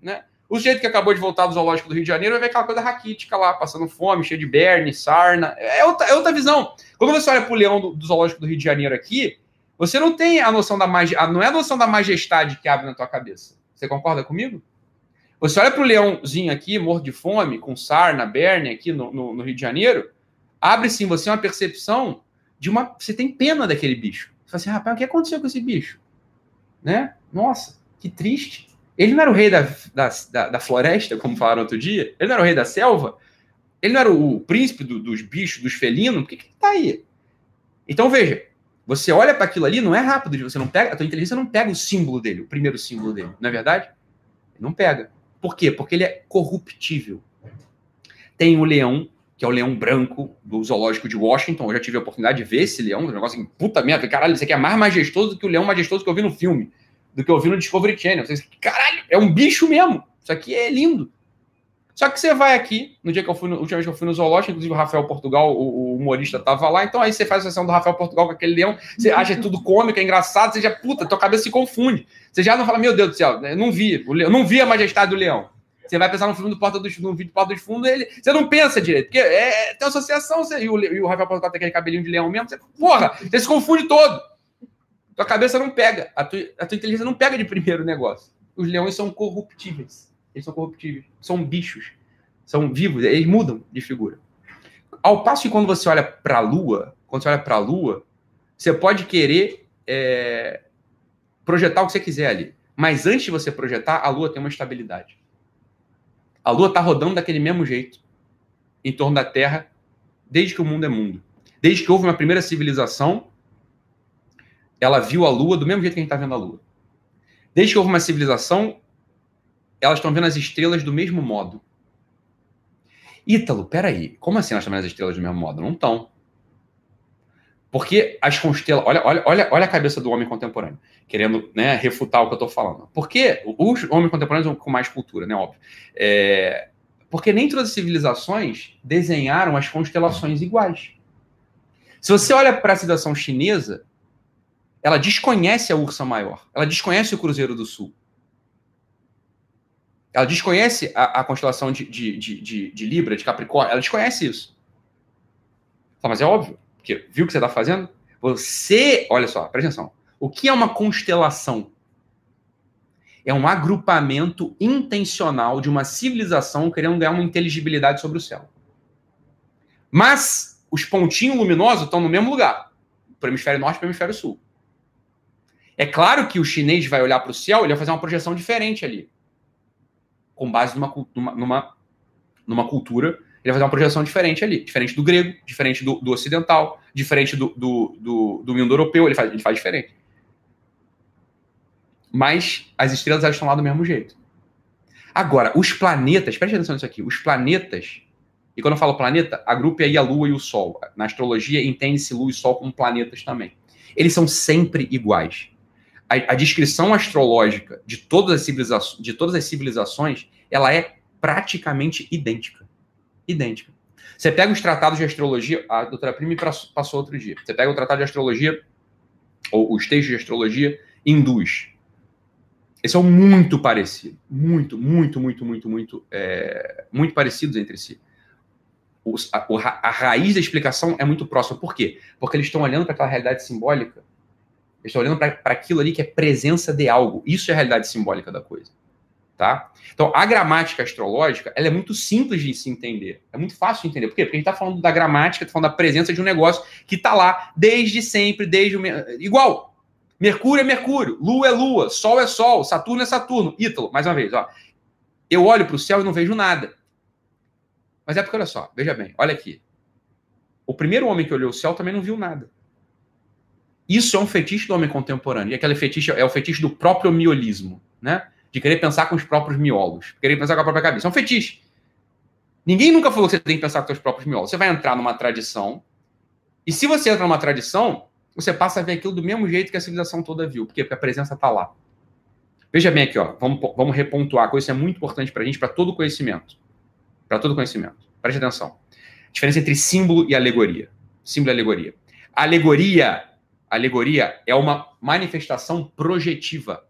Né? O sujeito que acabou de voltar do zoológico do Rio de Janeiro vai ver aquela coisa raquítica lá, passando fome, cheio de berne, sarna. É outra, é outra visão. Quando você olha para o leão do, do, zoológico do Rio de Janeiro aqui, você não tem a noção da majestade, não é a noção da majestade que abre na tua cabeça. Você concorda comigo? Você olha para o leãozinho aqui, morto de fome, com sarna, berne aqui no, no, no Rio de Janeiro, abre sim você uma percepção de uma. Você tem pena daquele bicho. Você fala assim, rapaz, o que aconteceu com esse bicho? Né? Nossa, que triste. Ele não era o rei da, da, da, da floresta, como falaram outro dia? Ele não era o rei da selva? Ele não era o, príncipe do, dos bichos, dos felinos? Por que, que ele tá aí? Então veja, você olha para aquilo ali, não é rápido, você não pega, a tua inteligência não pega o símbolo dele, o primeiro símbolo dele, não é verdade? Não pega. Por quê? Porque ele é corruptível. Tem o leão, que é o leão branco do zoológico de Washington. Eu já tive a oportunidade de ver esse leão, um negócio assim, puta merda, caralho, isso aqui é mais majestoso do que o leão majestoso que eu vi no filme, do que eu vi no Discovery Channel. Vocês, caralho, é um bicho mesmo. Isso aqui é lindo. Só que você vai aqui, no dia que eu fui, no, última vez que eu fui no zoológico, inclusive o Rafael Portugal, o, o humorista, tava lá, então aí você faz a sessão do Rafael Portugal com aquele leão, você acha tudo cômico, é engraçado, você já, puta, tua cabeça se confunde. Você já não fala, meu Deus do céu, eu não vi, eu não vi a majestade do leão. Você vai pensar no filme do Porta dos no vídeo do Porta dos Fundos, ele, você não pensa direito, porque é, é tem associação, você, e, o, e o Rafael Portugal tem aquele cabelinho de leão mesmo, você, porra, você se confunde todo. Tua cabeça não pega, a tua, a tua inteligência não pega de primeiro negócio. Os leões são corruptíveis. Eles são corruptíveis. São bichos são vivos, eles mudam de figura. Ao passo que quando você olha para a Lua, quando você olha para a Lua, você pode querer é, projetar o que você quiser ali. Mas antes de você projetar, a Lua tem uma estabilidade. A Lua está rodando daquele mesmo jeito em torno da Terra desde que o mundo é mundo. Desde que houve uma primeira civilização, ela viu a Lua do mesmo jeito que a gente está vendo a Lua. Desde que houve uma civilização, elas estão vendo as estrelas do mesmo modo. Ítalo, peraí, como assim elas estão vendo as estrelas do mesmo modo? Não estão. Porque as constelações. Olha, olha, olha, olha a cabeça do homem contemporâneo, querendo né, refutar o que eu estou falando. Porque os homens contemporâneos com mais cultura, né? Óbvio. É... Porque nem todas as civilizações desenharam as constelações iguais. Se você olha para a civilização chinesa, ela desconhece a ursa maior, ela desconhece o Cruzeiro do Sul. Ela desconhece a, a constelação de, de, de, de, Libra, de Capricórnio, ela desconhece isso. Mas é óbvio, porque viu o que você está fazendo? Você, olha só, presta atenção. O que é uma constelação? É um agrupamento intencional de uma civilização querendo ganhar uma inteligibilidade sobre o céu. Mas os pontinhos luminosos estão no mesmo lugar, para o hemisfério norte e para o hemisfério sul. É claro que o chinês vai olhar para o céu e vai fazer uma projeção diferente ali, com base numa, numa, numa, cultura. Ele vai fazer uma projeção diferente ali, diferente do grego, diferente do, do ocidental, diferente do, do, do, do mundo europeu, ele faz, ele faz diferente. Mas as estrelas elas estão lá do mesmo jeito. Agora, os planetas, preste atenção nisso aqui, os planetas, e quando eu falo planeta, agrupe aí a Lua e o Sol. Na astrologia, entende-se Lua e Sol como planetas também. Eles são sempre iguais a, a, descrição astrológica de todas, as civilizações, de todas as civilizações, ela é praticamente idêntica. Idêntica. Você pega os tratados de astrologia, a doutora Prime passou outro dia. Você pega o tratado de astrologia, ou os textos de astrologia hindus. Eles são muito parecidos. Muito, muito, muito, muito, muito, é, muito parecidos entre si. A, a, raiz da explicação é muito próxima. Por quê? Porque eles estão olhando para aquela realidade simbólica eles estão olhando para aquilo ali que é presença de algo. Isso é a realidade simbólica da coisa. Tá? Então, a gramática astrológica ela é muito simples de se entender. É muito fácil de entender. Por quê? Porque a gente está falando da gramática, está falando da presença de um negócio que está lá desde sempre, desde o. Igual. Mercúrio é Mercúrio, Lua é Lua, Sol é Sol, Saturno é Saturno. Ítalo, mais uma vez, ó. Eu olho para o céu e não vejo nada. Mas é porque, olha só, veja bem, olha aqui. O primeiro homem que olhou o céu também não viu nada. Isso é um fetiche do homem contemporâneo. E aquele fetiche é o fetiche do próprio miolismo, né? De querer pensar com os próprios miolos, querer pensar com a própria cabeça. É um fetiche. Ninguém nunca falou que você tem que pensar com os seus próprios miolos. Você vai entrar numa tradição, e se você entra numa tradição, você passa a ver aquilo do mesmo jeito que a civilização toda viu. Por quê? Porque a presença está lá. Veja bem aqui, ó. Vamos, vamos repontuar, isso é muito importante para a gente, para todo conhecimento. Para todo conhecimento. Preste atenção. A diferença entre símbolo e alegoria. Símbolo e alegoria. A alegoria alegoria é uma manifestação projetiva.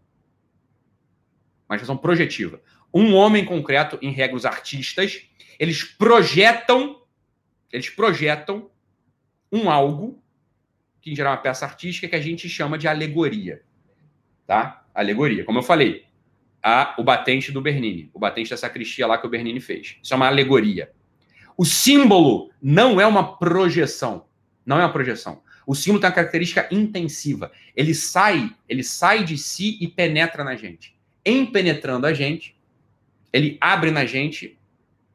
Manifestação projetiva. Um homem concreto, em regras artistas, eles projetam, eles projetam um algo, que em geral é uma peça artística, que a gente chama de alegoria. Tá? Alegoria. Como eu falei, a, o batente do Bernini, o batente da sacristia lá que o Bernini fez. Isso é uma alegoria. O símbolo não é uma projeção. Não é uma projeção. O símbolo tem uma característica intensiva. Ele sai, ele sai de si e penetra na gente. Em penetrando a gente, ele abre na gente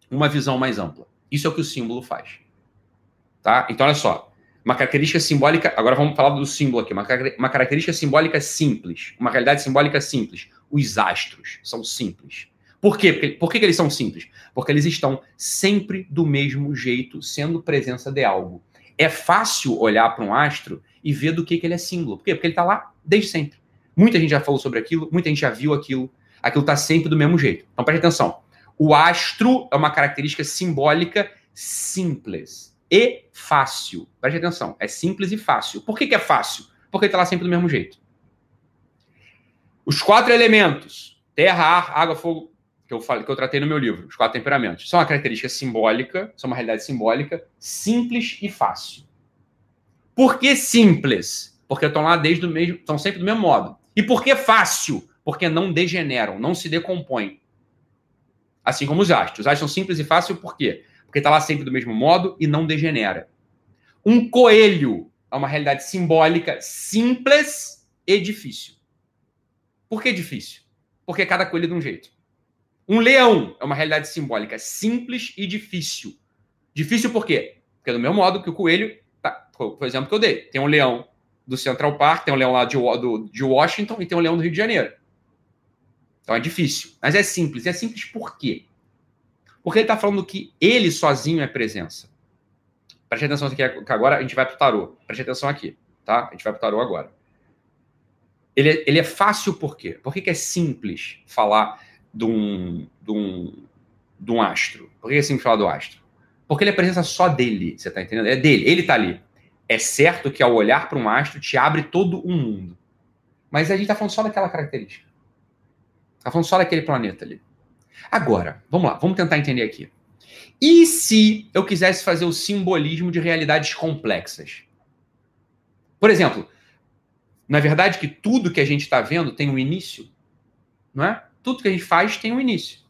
uma visão mais ampla. Isso é o que o símbolo faz. Tá? Então, olha só. Uma característica simbólica. Agora vamos falar do símbolo aqui. Uma, uma característica simbólica simples. Uma realidade simbólica simples. Os astros são simples. Por quê? Porque, por que, que eles são simples? Porque eles estão sempre do mesmo jeito, sendo presença de algo é fácil olhar para um astro e ver do que, que ele é símbolo. Por quê? Porque ele está lá desde sempre. Muita gente já falou sobre aquilo, muita gente já viu aquilo. Aquilo está sempre do mesmo jeito. Então preste atenção. O astro é uma característica simbólica simples e fácil. Preste atenção. É simples e fácil. Por que, que é fácil? Porque ele está lá sempre do mesmo jeito. Os quatro elementos: terra, ar, água, fogo, que eu falei, que eu tratei no meu livro, os quatro temperamentos. São uma característica simbólica, são uma realidade simbólica, simples e fácil. Por que simples? Porque estão lá desde o mesmo, estão sempre do mesmo modo. E por que fácil? Porque não degeneram, não se decompõem. Assim como os astros. Os astros são simples e fácil por quê? Porque está lá sempre do mesmo modo e não degenera. Um coelho é uma realidade simbólica simples e difícil. Por que difícil? Porque cada coelho é de um jeito. Um leão é uma realidade simbólica simples e difícil. Difícil por quê? Porque do mesmo modo que o coelho, tá, por exemplo, que eu dei, tem um leão do Central Park, tem um leão lá de, do, de Washington e tem um leão do Rio de Janeiro. Então é difícil, mas é simples. E é simples por quê? Porque ele está falando que ele sozinho é presença. Preste atenção aqui, que agora a gente vai para o tarô. Preste atenção aqui, tá? A gente vai para o tarô agora. Ele é, ele é fácil por quê? Por que, que é simples falar de um, de, um, de um astro? Por que é simples falar do astro? Porque ele é presença só dele, você está entendendo? É dele, ele está ali. É certo que ao olhar para um astro te abre todo um mundo. Mas a gente está falando só daquela característica. Está falando só daquele planeta ali. Agora, vamos lá, vamos tentar entender aqui. E se eu quisesse fazer o simbolismo de realidades complexas? Por exemplo, na verdade que tudo que a gente está vendo tem um início, não é? Tudo que a gente faz tem um início.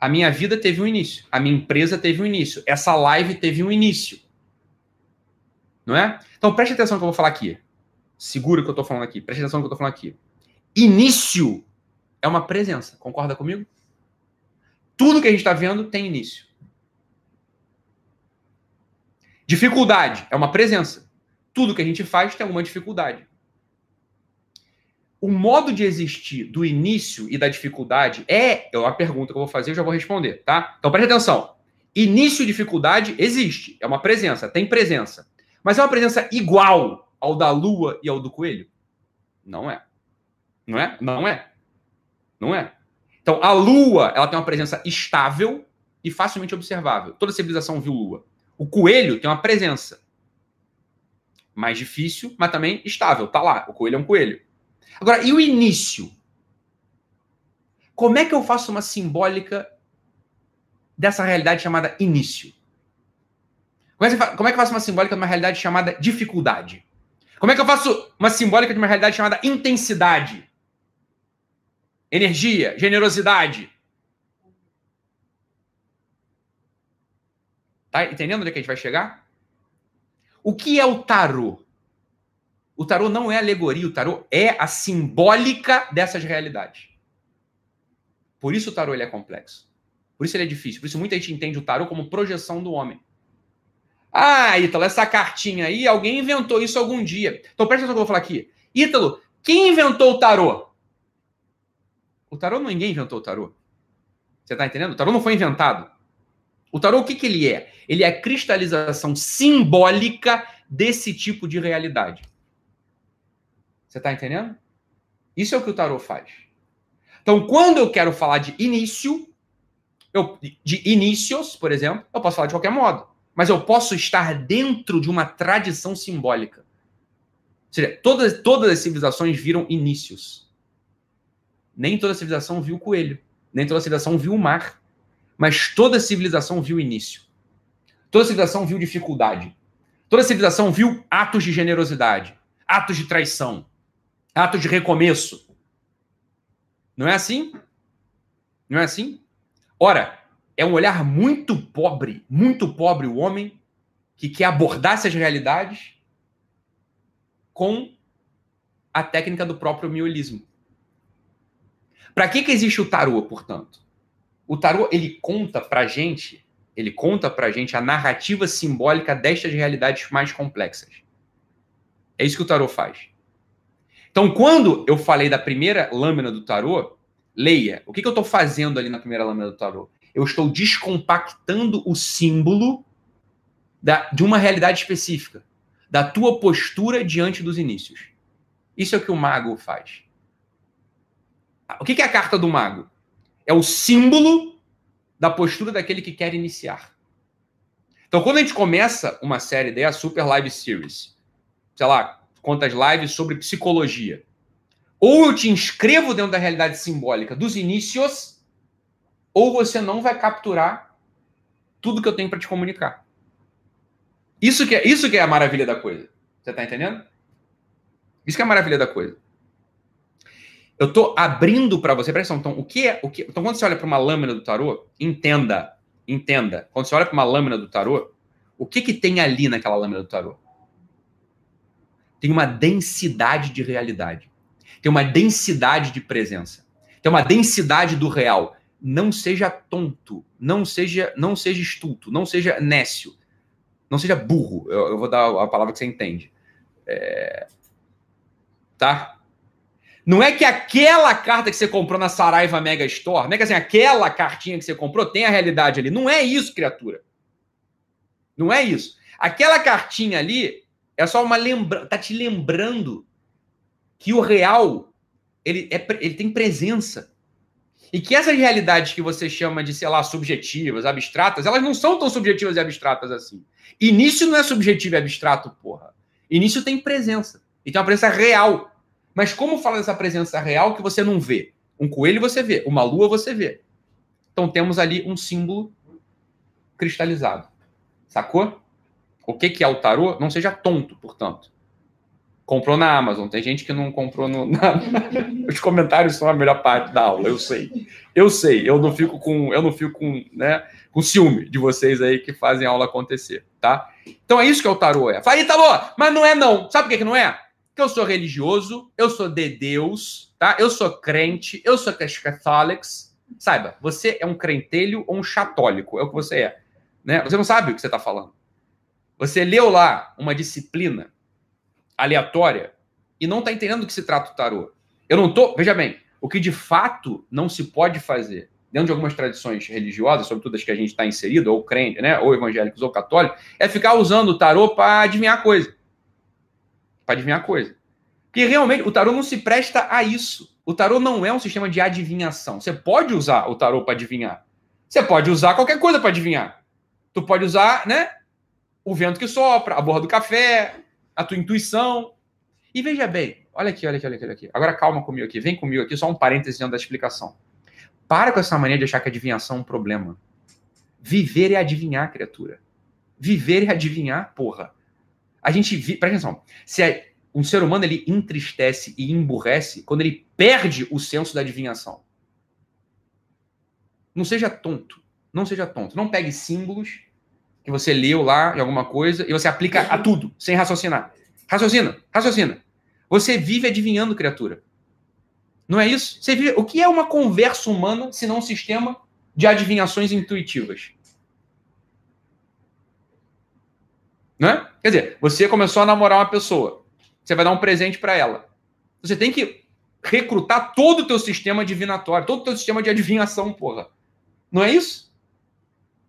A minha vida teve um início, a minha empresa teve um início, essa live teve um início. Não é? Então preste atenção no que eu vou falar aqui. Segura o que eu estou falando aqui, preste atenção no que eu estou falando aqui. Início é uma presença, concorda comigo? Tudo que a gente está vendo tem início. Dificuldade é uma presença. Tudo que a gente faz tem alguma dificuldade. O modo de existir do início e da dificuldade é, é uma pergunta que eu vou fazer, eu já vou responder, tá? Então preste atenção. Início e dificuldade existe, é uma presença, tem presença. Mas é uma presença igual ao da lua e ao do coelho? Não é. Não é? Não é. Não é. Então, a Lua ela tem uma presença estável e facilmente observável. Toda civilização viu Lua. O coelho tem uma presença mais difícil, mas também estável. Tá lá. O coelho é um coelho. Agora, e o início? Como é que eu faço uma simbólica dessa realidade chamada início? Como é que eu faço uma simbólica de uma realidade chamada dificuldade? Como é que eu faço uma simbólica de uma realidade chamada intensidade? energia, generosidade. Tá entendendo onde é que a gente vai chegar? O que é o tarô? O tarô não é alegoria, o tarô é a simbólica dessas realidades. Por isso o tarô ele é complexo. Por isso ele é difícil. Por isso muita gente entende o tarô como projeção do homem. Ah, Ítalo, essa cartinha aí, alguém inventou isso algum dia. Então presta atenção que eu vou falar aqui. Ítalo, quem inventou o tarô? O tarô ninguém inventou o tarô. Você está entendendo? O tarô não foi inventado. O tarô, o que, que ele é? Ele é a cristalização simbólica desse tipo de realidade. Você está entendendo? Isso é o que o tarô faz. Então, quando eu quero falar de início, eu, de inícios, por exemplo, eu posso falar de qualquer modo. Mas eu posso estar dentro de uma tradição simbólica. Ou seja, todas, todas as civilizações viram inícios. Nem toda civilização viu o coelho. Nem toda civilização viu o mar. Mas toda civilização viu início. Toda civilização viu dificuldade. Toda civilização viu atos de generosidade, atos de traição, atos de recomeço. Não é assim? Não é assim? Ora, é um olhar muito pobre, muito pobre o homem que quer abordar essas realidades com a técnica do próprio miolismo. Para que, que existe o tarô, portanto? O tarô, ele conta pra gente, ele conta pra gente a narrativa simbólica destas realidades mais complexas. É isso que o tarô faz. Então, quando eu falei da primeira lâmina do tarô, leia. O que, que eu estou fazendo ali na primeira lâmina do tarô? Eu estou descompactando o símbolo da, de uma realidade específica, da tua postura diante dos inícios. Isso é o que o mago faz. O que é a carta do mago? É o símbolo da postura daquele que quer iniciar. Então, quando a gente começa uma série a Super Live Series, sei lá, quantas lives sobre psicologia, ou eu te inscrevo dentro da realidade simbólica dos inícios, ou você não vai capturar tudo que eu tenho para te comunicar. Isso que, é, isso que é a maravilha da coisa. Você está entendendo? Isso que é a maravilha da coisa. Eu estou abrindo para você, presta atenção, então, o que é, o que, então quando você olha para uma lâmina do tarô, entenda, entenda, quando você olha para uma lâmina do tarô, o que que tem ali naquela lâmina do tarô? Tem uma densidade de realidade. Tem uma densidade de presença. Tem uma densidade do real. Não seja tonto, não seja, não seja estulto, não seja nécio, não seja burro. Eu, eu vou dar a palavra que você entende. É... Tá? Não é que aquela carta que você comprou na Saraiva Mega Store, não é que assim, aquela cartinha que você comprou tem a realidade ali. Não é isso, criatura. Não é isso. Aquela cartinha ali é só uma lembrança, tá te lembrando que o real ele, é, ele tem presença. E que essas realidades que você chama de, sei lá, subjetivas, abstratas, elas não são tão subjetivas e abstratas assim. Início não é subjetivo e abstrato, porra. Início tem presença. E tem uma presença real. Mas como fala dessa presença real que você não vê? Um coelho você vê, uma lua você vê. Então temos ali um símbolo cristalizado. Sacou? O que, que é o tarô? Não seja tonto, portanto. Comprou na Amazon. Tem gente que não comprou no. Na... Os comentários são a melhor parte da aula, eu sei. Eu sei, eu não fico com, eu não fico com, né, com ciúme de vocês aí que fazem a aula acontecer, tá? Então é isso que é o tarô é. Fala aí, tarô, mas não é não. Sabe por que, que não é? Porque eu sou religioso, eu sou de Deus, tá? Eu sou crente, eu sou católico. Saiba, você é um crentelho ou um chatólico, é o que você é. Né? Você não sabe o que você está falando. Você leu lá uma disciplina aleatória e não está entendendo do que se trata o tarô. Eu não tô. Veja bem, o que de fato não se pode fazer dentro de algumas tradições religiosas, sobretudo as que a gente está inserido, ou crente, né, ou evangélicos ou católicos, é ficar usando o tarô para adivinhar coisa. Para adivinhar coisa. Porque realmente o tarô não se presta a isso. O tarô não é um sistema de adivinhação. Você pode usar o tarô para adivinhar. Você pode usar qualquer coisa para adivinhar. Tu pode usar, né? O vento que sopra, a borra do café, a tua intuição. E veja bem, olha aqui, olha aqui, olha aqui. Agora calma comigo aqui, vem comigo aqui, só um parênteses da explicação. Para com essa mania de achar que adivinhação é um problema. Viver é adivinhar, criatura. Viver é adivinhar, porra. A gente vi, presta atenção. Se um ser humano ele entristece e emburrece quando ele perde o senso da adivinhação. Não seja tonto. Não seja tonto. Não pegue símbolos que você leu lá em alguma coisa e você aplica a tudo, sem raciocinar. Raciocina, raciocina. Você vive adivinhando, criatura. Não é isso? Você vive... O que é uma conversa humana se não um sistema de adivinhações intuitivas? Não é? Quer dizer, você começou a namorar uma pessoa. Você vai dar um presente para ela. Você tem que recrutar todo o teu sistema divinatório, todo o teu sistema de adivinhação, porra. Não é isso?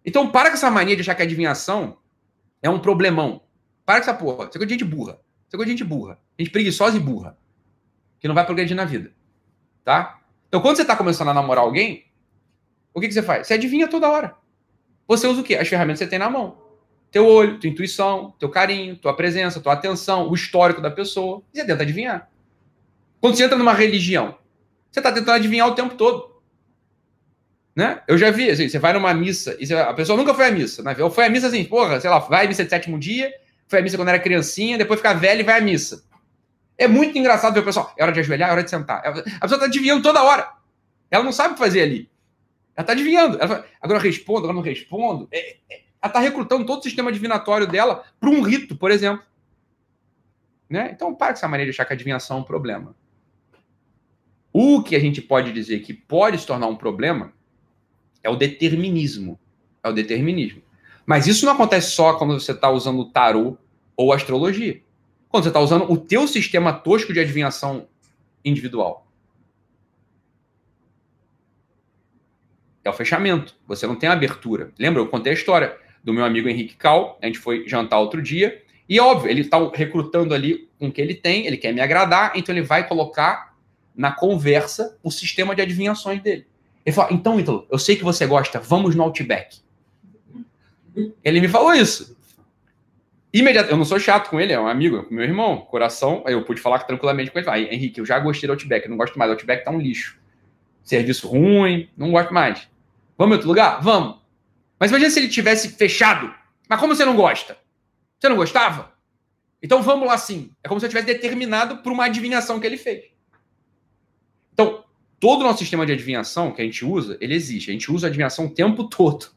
Então, para com essa mania de achar que a adivinhação é um problemão. Para com essa porra. Você é de gente burra. Você é de gente burra. Gente preguiçosa e burra. Que não vai progredir na vida. Tá? Então, quando você está começando a namorar alguém, o que, que você faz? Você adivinha toda hora. Você usa o quê? As ferramentas que você tem na mão. Teu olho, tua intuição, teu carinho, tua presença, tua atenção, o histórico da pessoa. E você tenta adivinhar. Quando você entra numa religião, você está tentando adivinhar o tempo todo. Né? Eu já vi, assim, você vai numa missa, e você, a pessoa nunca foi à missa, né? Ou foi à missa assim, porra, sei lá, vai à missa de sétimo dia, foi à missa quando era criancinha, depois fica velho e vai à missa. É muito engraçado ver o pessoal, é hora de ajoelhar, é hora de sentar. A pessoa tá adivinhando toda hora. Ela não sabe o que fazer ali. Ela tá adivinhando. Ela fala, agora eu respondo, agora não respondo. É, é, ela tá recrutando todo o sistema divinatório dela para um rito, por exemplo. Né? Então, para com essa maneira de achar que a adivinhação é um problema. O que a gente pode dizer que pode se tornar um problema é o determinismo. É o determinismo. Mas isso não acontece só quando você está usando o tarô ou astrologia. Quando você está usando o teu sistema tosco de adivinhação individual. É o fechamento. Você não tem abertura. Lembra? Eu contei a história do meu amigo Henrique Cal. A gente foi jantar outro dia. E óbvio, ele está recrutando ali com o que ele tem, ele quer me agradar, então ele vai colocar na conversa o sistema de adivinhações dele. Ele falou: Então, Ítalo, eu sei que você gosta, vamos no Outback. Ele me falou isso. Imediatamente, eu não sou chato com ele, é um amigo, é meu irmão, coração. Aí eu pude falar tranquilamente com ele. Aí, Henrique, eu já gostei do Outback, não gosto mais. O Outback tá um lixo. Serviço ruim, não gosto mais. Vamos em outro lugar? Vamos. Mas imagina se ele tivesse fechado. Mas como você não gosta? Você não gostava? Então vamos lá sim. É como se eu tivesse determinado por uma adivinhação que ele fez. Todo o nosso sistema de adivinhação que a gente usa, ele existe. A gente usa a adivinhação o tempo todo.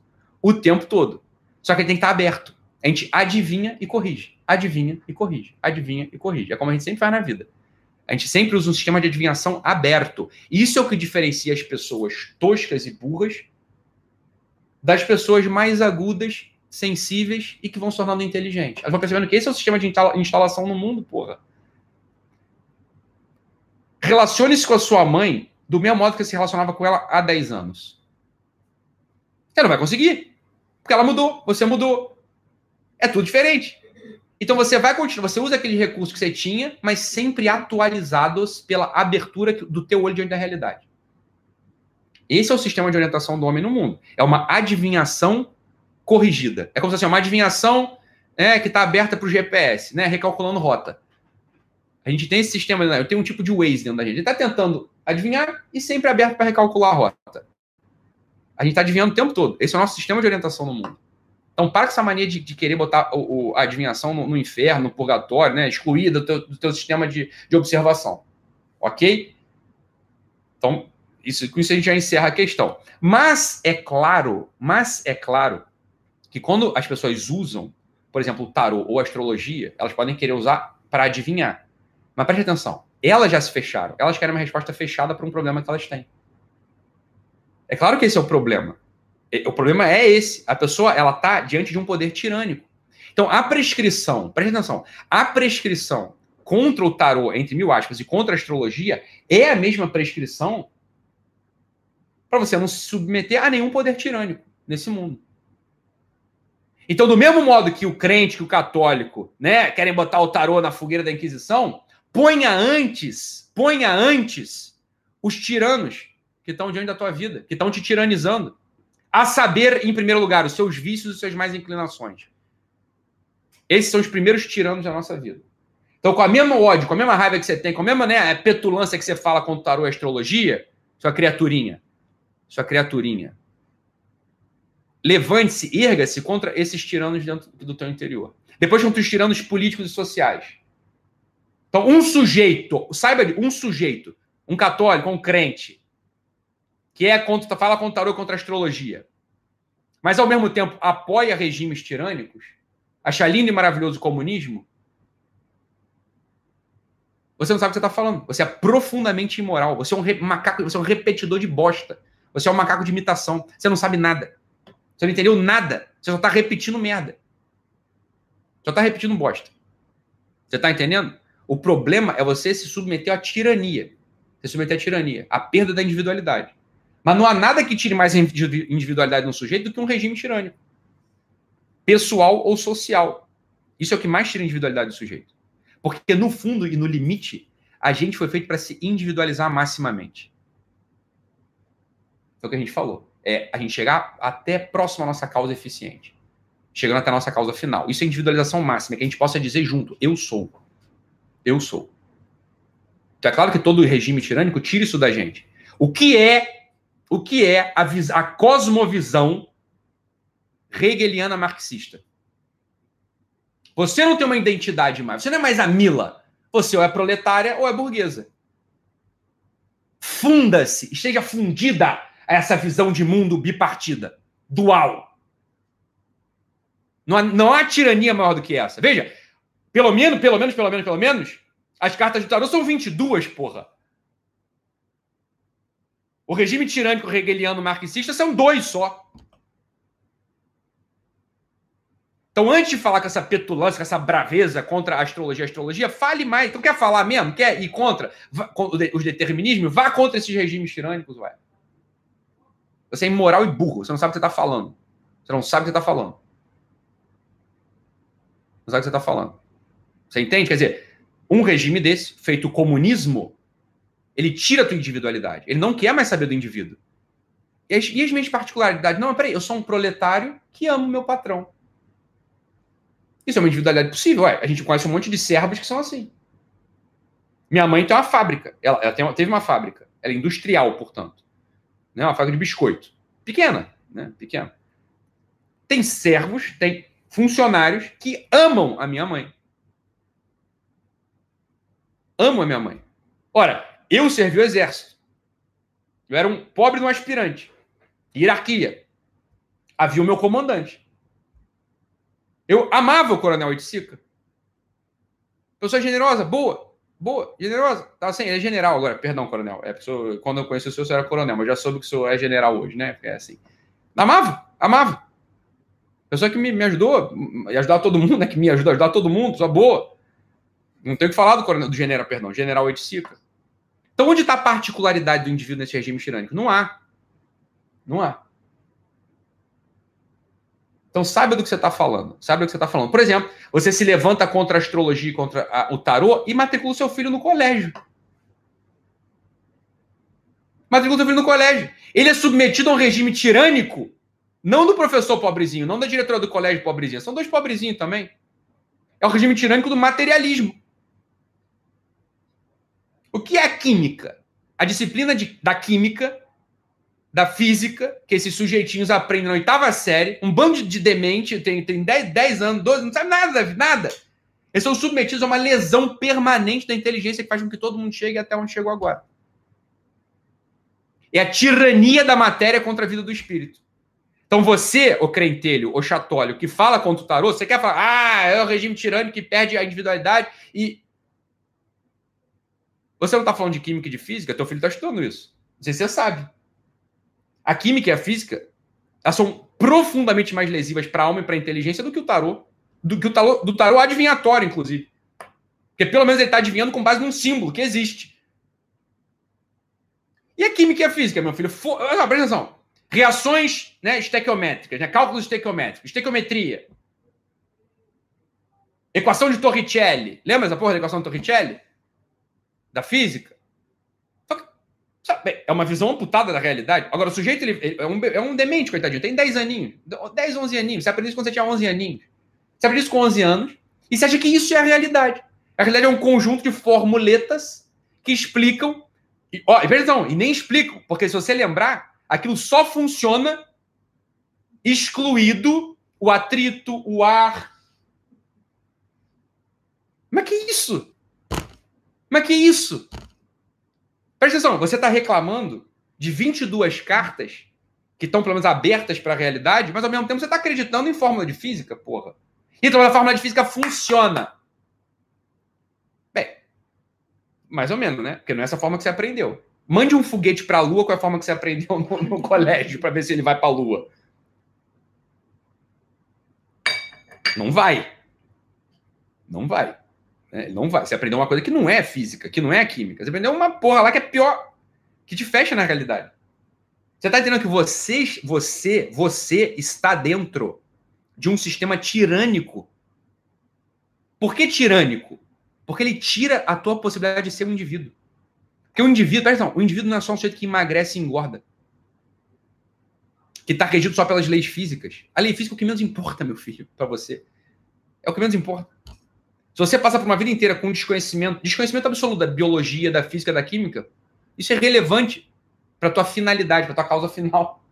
O tempo todo. Só que ele tem que estar aberto. A gente adivinha e corrige. Adivinha e corrige. Adivinha e corrige. É como a gente sempre faz na vida. A gente sempre usa um sistema de adivinhação aberto. Isso é o que diferencia as pessoas toscas e burras das pessoas mais agudas, sensíveis e que vão se tornando inteligentes. Elas vão percebendo que esse é o sistema de instalação no mundo, porra. Relacione-se com a sua mãe do mesmo modo que você se relacionava com ela há 10 anos. Você não vai conseguir. Porque ela mudou, você mudou. É tudo diferente. Então você vai continuar, você usa aquele recurso que você tinha, mas sempre atualizados pela abertura do teu olho diante da realidade. Esse é o sistema de orientação do homem no mundo. É uma adivinhação corrigida. É como se fosse uma adivinhação né, que está aberta para o GPS, né, recalculando rota. A gente tem esse sistema, né, eu tenho um tipo de Waze dentro da gente. Ele está tentando adivinhar e sempre aberto para recalcular a rota. A gente está adivinhando o tempo todo. Esse é o nosso sistema de orientação no mundo. Então, para com essa mania de, de querer botar o, o, a adivinhação no, no, inferno, no purgatório, né? excluir do teu, do teu sistema de, de observação. Ok? Então, isso, com isso a gente já encerra a questão. Mas é claro, mas é claro que quando as pessoas usam, por exemplo, o tarô ou astrologia, elas podem querer usar para adivinhar. Mas preste atenção, elas já se fecharam. Elas querem uma resposta fechada para um problema que elas têm. É claro que esse é o problema. O problema é esse. A pessoa ela está diante de um poder tirânico. Então, a prescrição, preste atenção, a prescrição contra o tarô, entre mil aspas, e contra a astrologia é a mesma prescrição para você não se submeter a nenhum poder tirânico nesse mundo. Então, do mesmo modo que o crente, que o católico, né, querem botar o tarô na fogueira da Inquisição, ponha antes, ponha antes os tiranos que estão diante da tua vida, que estão te tiranizando. A saber, em primeiro lugar, os seus vícios e suas mais inclinações. Esses são os primeiros tiranos da nossa vida. Então, com a mesma ódio, com a mesma raiva que você tem, com a mesma né, petulância que você fala contra o tarô e a astrologia, sua criaturinha, sua criaturinha, levante-se, erga-se contra esses tiranos dentro do teu interior. Depois contra os tiranos políticos e sociais. Então, um sujeito, saiba, um sujeito, um católico, um crente, que é contra, fala contra tarô contra a astrologia, mas ao mesmo tempo apoia regimes tirânicos, acha lindo e maravilhoso o comunismo, você não sabe o que você está falando. Você é profundamente imoral. Você é um macaco, você é um repetidor de bosta. Você é um macaco de imitação. Você não sabe nada. Você não entendeu nada. Você só está repetindo merda. Só está repetindo bosta. Você está entendendo? O problema é você se submeter à tirania. Se submeter à tirania, à perda da individualidade. Mas não há nada que tire mais individualidade no sujeito do que um regime tirânico. Pessoal ou social. Isso é o que mais tira a individualidade do sujeito. Porque no fundo e no limite, a gente foi feito para se individualizar maximamente. É o que a gente falou. É a gente chegar até próximo à nossa causa eficiente. Chegando até a nossa causa final. Isso é individualização máxima, que a gente possa dizer junto, eu sou. Eu sou. Então é claro que todo regime tirânico tira isso da gente. O que é o que é a, a cosmovisão hegeliana marxista. Você não tem uma identidade mais. Você não é mais a Mila. Você ou é proletária ou é burguesa. Funda-se, esteja fundida a essa visão de mundo bipartida, dual. Não há, não há tirania maior do que essa. Veja, pelo menos, pelo menos, pelo menos, pelo menos, as cartas do tarô são 22, porra. O regime tirânico hegeliano marxista são dois só. Então, antes de falar com essa petulância, com essa braveza contra a astrologia, a astrologia, fale mais. Então, quer falar mesmo? Quer ir contra os determinismos? Vá contra esses regimes tirânicos, ué. Você é imoral e burro. Você não sabe o que você está falando. Você não sabe o que você está falando. Não sabe o que você está falando. Você entende? Quer dizer, um regime desse, feito comunismo, ele tira a tua individualidade. Ele não quer mais saber do indivíduo. E as, e as minhas particularidades? Não, peraí, eu sou um proletário que amo meu patrão. Isso é uma individualidade possível. Ué, a gente conhece um monte de servos que são assim. Minha mãe tem uma fábrica. Ela, ela tem, teve uma fábrica. Ela é industrial, portanto. Né? Uma fábrica de biscoito. Pequena, né? Pequena. Tem servos, tem funcionários que amam a minha mãe. Amam a minha mãe. Ora, eu servi o exército. Eu era um pobre no aspirante. Hierarquia. Havia o meu comandante. Eu amava o coronel Oiticica. Pessoa generosa, boa, boa, generosa. Tá assim, é general agora, perdão, coronel. É pessoa, quando eu conheci o senhor, o senhor era coronel, mas já soube que o senhor é general hoje, né? É assim. Amava, amava. Pessoa que me, me ajudou, e ajudar todo mundo, né? Que me ajudou a ajudar todo mundo, pessoa boa. Não tenho que falar do coronel, do general, perdão, general Oiticica. Então, onde está a particularidade do indivíduo nesse regime tirânico? Não há. Não há. Então, saiba do que você está falando. Sabe do que você está falando. Por exemplo, você se levanta contra a astrologia, contra a, o tarô e matricula seu filho no colégio. Matricula o seu filho no colégio. Ele é submetido a um regime tirânico, não do professor pobrezinho, não da diretora do colégio pobrezinha. São dois pobrezinhos também. É o regime tirânico do materialismo. O que é a química? A disciplina de, da química, da física, que esses sujeitinhos aprendem na oitava série, um bando de demente, tem, tem 10, 10 anos, 12, não sabe nada, nada. Eles são submetidos a uma lesão permanente da inteligência que faz com que todo mundo chegue até onde chegou agora. É a tirania da matéria contra a vida do espírito. Então você, o crentelho, o chatólio, que fala contra o tarô, você quer falar, ah, é o regime tirânico que perde a individualidade e você não está falando de química e de física? Teu filho está estudando isso. Não sei se você sabe. A química e a física elas são profundamente mais lesivas para a alma e para a inteligência do que o tarô. Do que o tarô, do tarô adivinhatório, inclusive. Porque pelo menos ele está adivinhando com base num símbolo que existe. E a química e a física, meu filho? For... Não, presta atenção. Reações né, estequiométricas, né, cálculos estequiométricos, estequiometria. Equação de Torricelli. Lembra essa porra da equação de Torricelli? Da física. Sabe, é uma visão amputada da realidade. Agora, o sujeito ele é, um, é, um, demente, coitadinho. Tem 10 aninhos. 10, 11 aninhos. Você aprendeu isso quando você tinha 11 aninhos. Você aprendeu isso com 11 anos. E você acha que isso é a realidade. A realidade é um conjunto de formuletas que explicam. E, ó, perdão, e nem explicam. Porque se você lembrar, aquilo só funciona excluído o atrito, o ar. Mas que isso? Mas que isso? Presta atenção, você está reclamando de 22 cartas que estão, pelo menos, abertas para a realidade, mas ao mesmo tempo você está acreditando em fórmula de física, porra. Então a fórmula de física funciona. Bem, mais ou menos, né? Porque não é essa forma que você aprendeu. Mande um foguete para a Lua com a forma que você aprendeu no, no colégio para ver se ele vai para a Lua. Não vai. Não vai. Né? Não vai. Você aprendeu uma coisa que não é física, que não é química. Você aprendeu uma porra lá que é pior, que te fecha na realidade. Você está entendendo que você, você, você está dentro de um sistema tirânico. Por que tirânico? Porque ele tira a tua possibilidade de ser um indivíduo. Porque o indivíduo, presta atenção, o indivíduo não é só um sujeito que emagrece e engorda. Que está regido só pelas leis físicas. A lei física é o que menos importa, meu filho, para você. É o que menos importa. Se você passa por uma vida inteira com desconhecimento, desconhecimento absoluto da biologia, da física, da química, isso é relevante para tua finalidade, para tua causa final.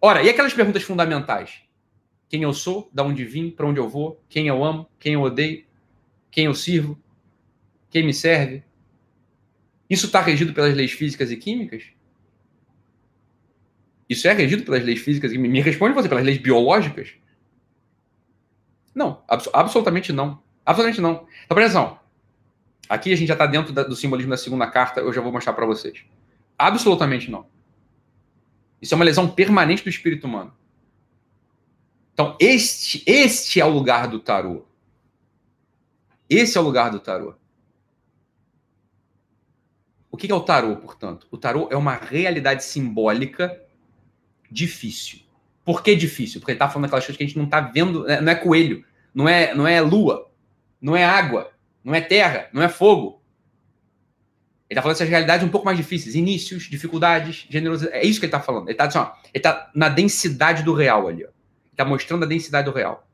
Ora, e aquelas perguntas fundamentais? Quem eu sou, da onde vim, para onde eu vou, quem eu amo, quem eu odeio, quem eu sirvo, quem me serve? Isso está regido pelas leis físicas e químicas? Isso é regido pelas leis físicas e me responde você, pelas leis biológicas? Não, abs absolutamente não. Absolutamente não. Então, presta atenção. Aqui a gente já está dentro da, do simbolismo da segunda carta, eu já vou mostrar para vocês. Absolutamente não. Isso é uma lesão permanente do espírito humano. Então, este, este é o lugar do tarô. Esse é o lugar do tarô. O que é o tarô, portanto? O tarô é uma realidade simbólica difícil. Por que difícil? Porque ele está falando aquelas coisas que a gente não está vendo, né? não é coelho, não é, não é lua, não é água, não é terra, não é fogo. Ele está falando dessas realidades um pouco mais difíceis, inícios, dificuldades, generosidade. É isso que ele está falando. Ele está assim, tá na densidade do real ali. Está mostrando a densidade do real.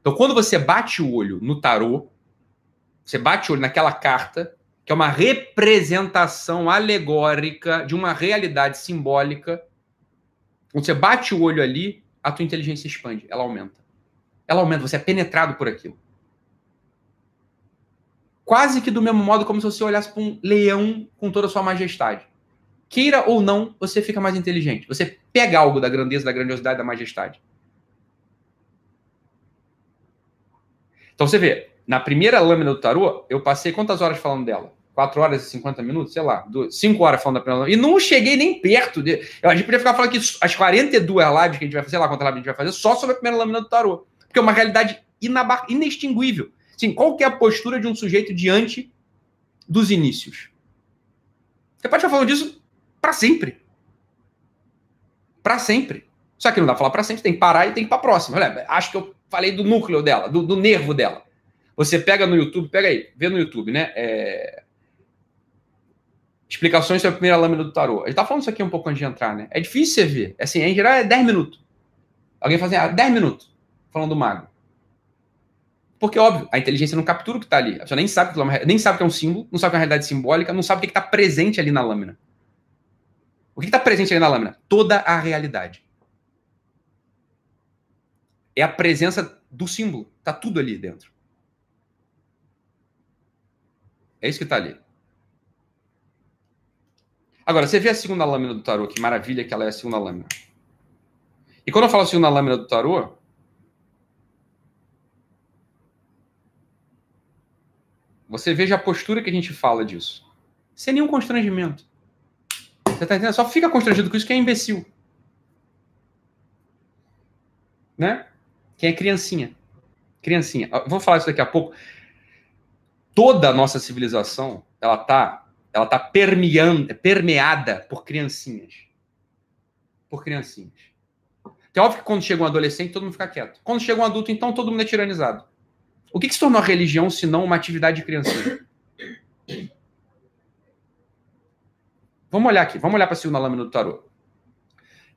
Então, quando você bate o olho no tarô, você bate o olho naquela carta, que é uma representação alegórica de uma realidade simbólica quando você bate o olho ali, a tua inteligência expande, ela aumenta. Ela aumenta, você é penetrado por aquilo. Quase que do mesmo modo como se você olhasse para um leão com toda a sua majestade. Queira ou não, você fica mais inteligente. Você pega algo da grandeza, da grandiosidade, da majestade. Então você vê, na primeira lâmina do tarô, eu passei quantas horas falando dela? 4 horas e 50 minutos, sei lá, 5 horas falando da primeira E não cheguei nem perto de. A gente podia ficar falando aqui as 42 lives que a gente vai fazer, sei lá quantas lives a gente vai fazer, só sobre a primeira lâmina do tarô. Porque é uma realidade inabar... inextinguível. Sim, qual que é a postura de um sujeito diante dos inícios. Você pode ficar falando disso para sempre. Para sempre. Só que não dá pra falar para sempre, tem que parar e tem que ir para próxima. Olha, acho que eu falei do núcleo dela, do, do, nervo dela. Você pega no YouTube, pega aí, vê no YouTube, né? É... Explicações sobre a primeira lâmina do tarô. A gente tá falando isso aqui um pouco antes de entrar, né? É difícil você ver. Assim, em geral é 10 minutos. Alguém faz assim, ah, 10 minutos falando do mago. Porque, óbvio, a inteligência não captura o que está ali. A pessoa nem sabe, é nem sabe que é um símbolo, não sabe que é uma realidade simbólica, não sabe o que está presente ali na lâmina. O que está presente ali na lâmina? Toda a realidade. É a presença do símbolo. Está tudo ali dentro. É isso que está ali. Agora, você vê a segunda lâmina do tarô, que maravilha que ela é a segunda lâmina. E quando eu falo segunda lâmina do tarô, Você veja a postura que a gente fala disso. Sem nenhum constrangimento. Você tá entendendo? Só fica constrangido com isso que é imbecil. Né? Quem é criancinha. Criancinha. Vou falar isso daqui a pouco. Toda a nossa civilização, ela tá, ela tá permeando, permeada por criancinhas. Por criancinhas. É óbvio que quando chega um adolescente, todo mundo fica quieto. Quando chega um adulto, então, todo mundo é tiranizado. O que, que se tornou a religião se não uma atividade de criancinha? Vamos olhar aqui, vamos olhar para a segunda lâmina do tarô.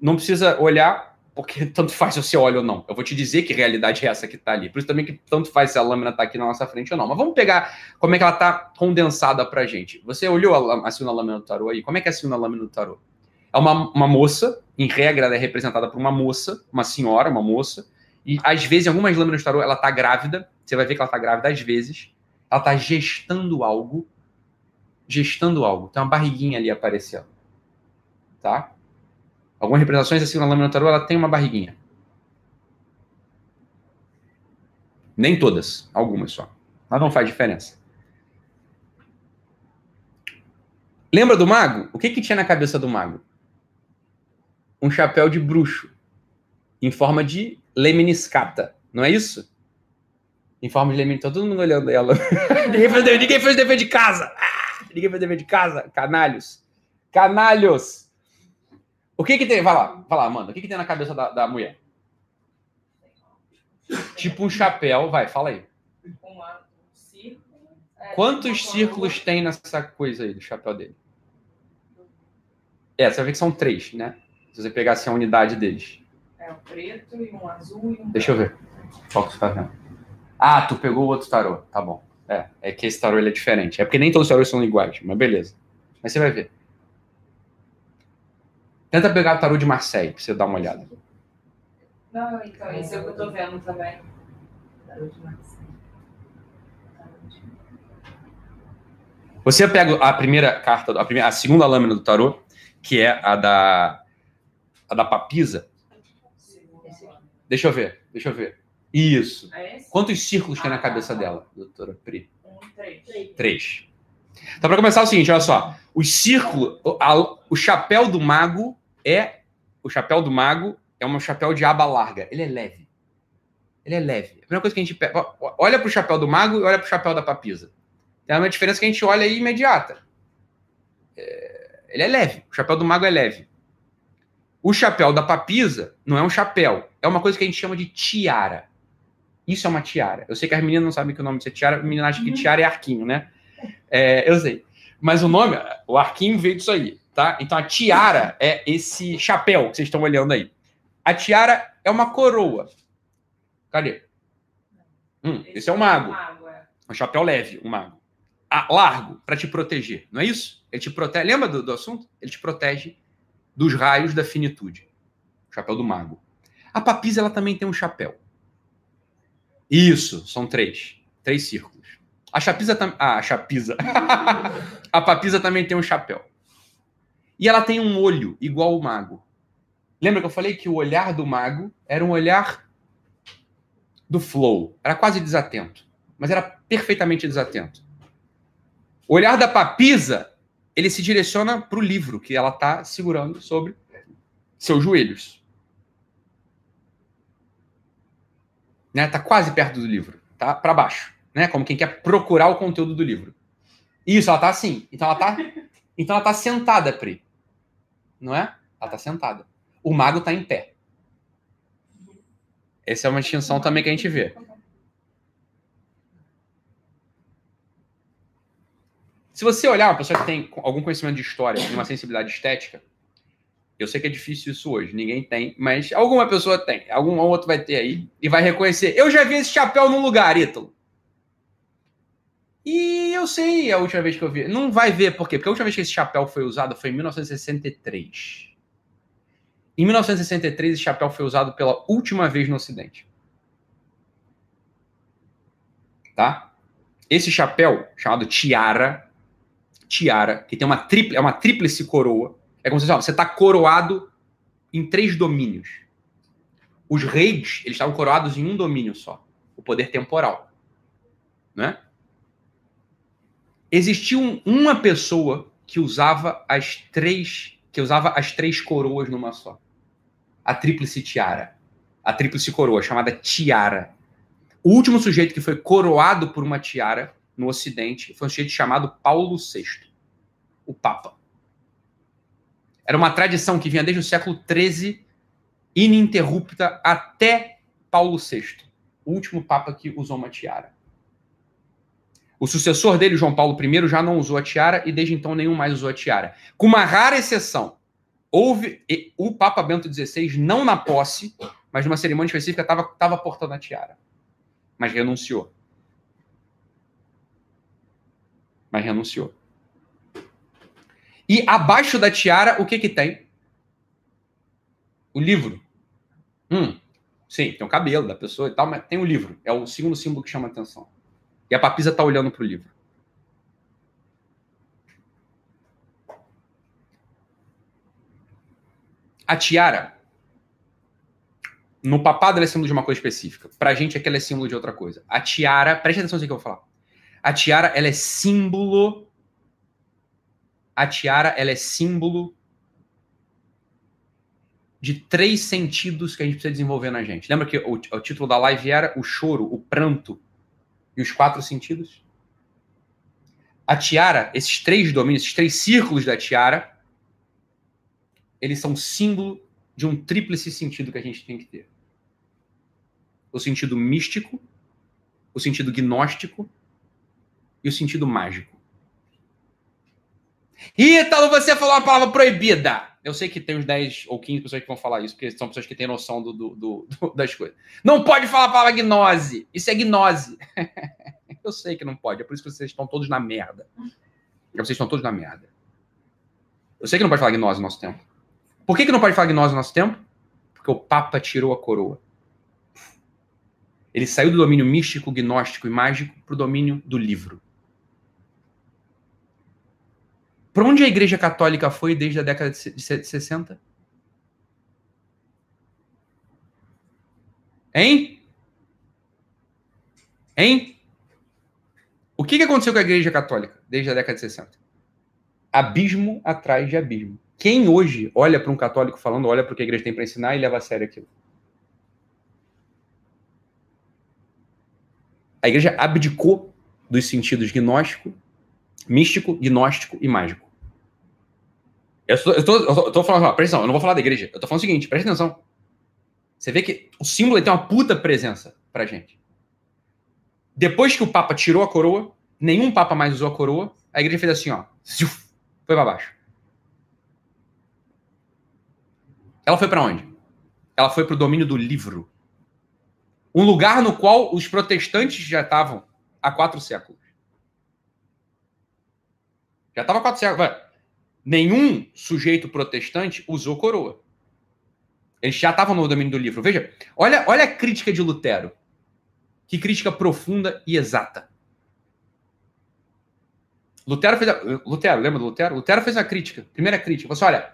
Não precisa olhar, porque tanto faz se você olha ou não. Eu vou te dizer que realidade é essa que está ali. Por isso também que tanto faz se a lâmina está aqui na nossa frente ou não. Mas vamos pegar como é que ela está condensada para gente. Você olhou a, a lâmina do tarô aí? Como é que é a segunda lâmina do tarô? É uma, uma moça, em regra, ela é representada por uma moça, uma senhora, uma moça, e às vezes, em algumas lâminas do tarô, ela está grávida, você vai ver que ela está grávida às vezes. Ela está gestando algo. Gestando algo. Tem uma barriguinha ali aparecendo. Tá? Algumas representações assim na lâmina do tarô, ela tem uma barriguinha. Nem todas, algumas só. Mas não faz diferença. Lembra do mago? O que, que tinha na cabeça do mago? Um chapéu de bruxo, em forma de lemniscata, não é isso? em forma de. Tá todo mundo olhando ela. ninguém, fez, ninguém fez dever de casa. Ah, ninguém fez dever de casa. Canalhos. Canalhos. O que que tem? Vai lá, vai lá, Amanda. O que que tem na cabeça da, da mulher? Tipo um chapéu. Vai, fala aí. Quantos círculos tem nessa coisa aí do chapéu dele? É, você vai ver que são três, né? Se você pegasse a unidade deles. É um preto e um azul e um. Deixa eu ver. Qual que você tá vendo? Ah, tu pegou o outro tarô. Tá bom. É, é que esse tarô ele é diferente. É porque nem todos os tarôs são iguais, mas beleza. Mas você vai ver. Tenta pegar o tarô de Marseille pra você dar uma olhada. Não, então, esse é o que eu tô vendo também. Tarô de Marseille. Você pega a primeira carta, a, primeira, a segunda lâmina do tarô, que é a da a da papisa. Deixa eu ver, deixa eu ver. Isso. É Quantos círculos ah, tem na cabeça tá. dela, doutora Pri? Um, três. Três. Então, para começar, é o seguinte: olha só. O círculo, o chapéu do mago é. O chapéu do mago é um chapéu de aba larga. Ele é leve. Ele é leve. A primeira coisa que a gente pega. Olha para o chapéu do mago e olha para o chapéu da papisa. Tem uma diferença que a gente olha aí imediata. É, ele é leve. O chapéu do mago é leve. O chapéu da papisa não é um chapéu. É uma coisa que a gente chama de tiara. Isso é uma tiara. Eu sei que as meninas não sabem que o nome disso é tiara, a menina acha que tiara é arquinho, né? É, eu sei. Mas o nome, o arquinho veio disso aí, tá? Então a tiara é esse chapéu que vocês estão olhando aí. A tiara é uma coroa. Cadê? Hum, esse é um mago. É. Um chapéu leve, um mago. Ah, largo, para te proteger, não é isso? Ele te protege. Lembra do, do assunto? Ele te protege dos raios da finitude. O chapéu do mago. A papisa ela também tem um chapéu. Isso, são três. Três círculos. A chapisa também. Ah, a chapisa. a papisa também tem um chapéu. E ela tem um olho igual o mago. Lembra que eu falei que o olhar do mago era um olhar do flow. Era quase desatento. Mas era perfeitamente desatento. O olhar da papisa, ele se direciona para o livro que ela está segurando sobre seus joelhos. né? Tá quase perto do livro, tá? Para baixo, né? Como quem quer procurar o conteúdo do livro. Isso, ela tá assim. Então ela tá, então ela tá sentada, Pri. Não é? Ela tá sentada. O mago tá em pé. Essa é uma distinção também que a gente vê. Se você olhar uma pessoa que tem algum conhecimento de história uma sensibilidade estética, eu sei que é difícil isso hoje, ninguém tem, mas alguma pessoa tem, algum outro vai ter aí e vai reconhecer. Eu já vi esse chapéu num lugar, Ítalo. E eu sei a última vez que eu vi. Não vai ver, por quê? Porque a última vez que esse chapéu foi usado foi em 1963. Em 1963, esse chapéu foi usado pela última vez no Ocidente. Tá? Esse chapéu, chamado tiara, tiara, que tem uma triple, é uma tríplice coroa. É como se você está coroado em três domínios. Os reis, eles estavam coroados em um domínio só, o poder temporal. Né? Existia um, uma pessoa que usava as três que usava as três coroas numa só. A tríplice tiara. A tríplice coroa, chamada tiara. O último sujeito que foi coroado por uma tiara no Ocidente foi um sujeito chamado Paulo VI, o Papa. Era uma tradição que vinha desde o século XIII, ininterrupta até Paulo VI, o último Papa que usou uma tiara. O sucessor dele, João Paulo I, já não usou a tiara e desde então nenhum mais usou a tiara. Com uma rara exceção. Houve o Papa Bento XVI, não na posse, mas numa cerimônia específica, estava portando a tiara. Mas renunciou. Mas renunciou. E abaixo da tiara, o que que tem? O livro. Hum, sim, tem o cabelo da pessoa e tal, mas tem o livro. É o segundo símbolo que chama atenção. E a papisa está olhando para o livro. A tiara, no papado, ela é símbolo de uma coisa específica. Para a gente, aqui ela é símbolo de outra coisa. A tiara, preste atenção no que eu vou falar. A tiara, ela é símbolo. A tiara, ela é símbolo de três sentidos que a gente precisa desenvolver na gente. Lembra que o, o título da live era o choro, o pranto e os quatro sentidos. A tiara, esses três domínios, esses três círculos da tiara, eles são símbolo de um tríplice sentido que a gente tem que ter: o sentido místico, o sentido gnóstico e o sentido mágico. Ítalo, você falou uma palavra proibida. Eu sei que tem uns 10 ou 15 pessoas que vão falar isso, porque são pessoas que têm noção do, do, do, do das coisas. Não pode falar a palavra gnose. Isso é gnose. Eu sei que não pode. É por isso que vocês estão todos na merda. É vocês estão todos na merda. Eu sei que não pode falar gnose no nosso tempo. Por que, que não pode falar gnose no nosso tempo? Porque o Papa tirou a coroa. Ele saiu do domínio místico, gnóstico e mágico para o domínio do livro. Para onde a Igreja Católica foi desde a década de 60? Hein? Hein? O que, que aconteceu com a Igreja Católica desde a década de 60? Abismo atrás de abismo. Quem hoje olha para um católico falando, olha para o que a igreja tem para ensinar e leva a sério aquilo? A igreja abdicou dos sentidos gnóstico, místico, gnóstico e mágico. Eu estou, eu estou, eu estou falando, presta atenção, eu não vou falar da igreja. Eu estou falando o seguinte, presta atenção. Você vê que o símbolo tem uma puta presença pra gente. Depois que o Papa tirou a coroa, nenhum Papa mais usou a coroa, a igreja fez assim, ó. Foi para baixo. Ela foi para onde? Ela foi para o domínio do livro. Um lugar no qual os protestantes já estavam há quatro séculos. Já estava há quatro séculos. Nenhum sujeito protestante usou coroa. Eles já estavam no domínio do livro. Veja, olha, olha a crítica de Lutero. Que crítica profunda e exata. Lutero fez a... Lutero, lembra do Lutero? Lutero fez uma crítica. Primeira crítica. Você assim, olha.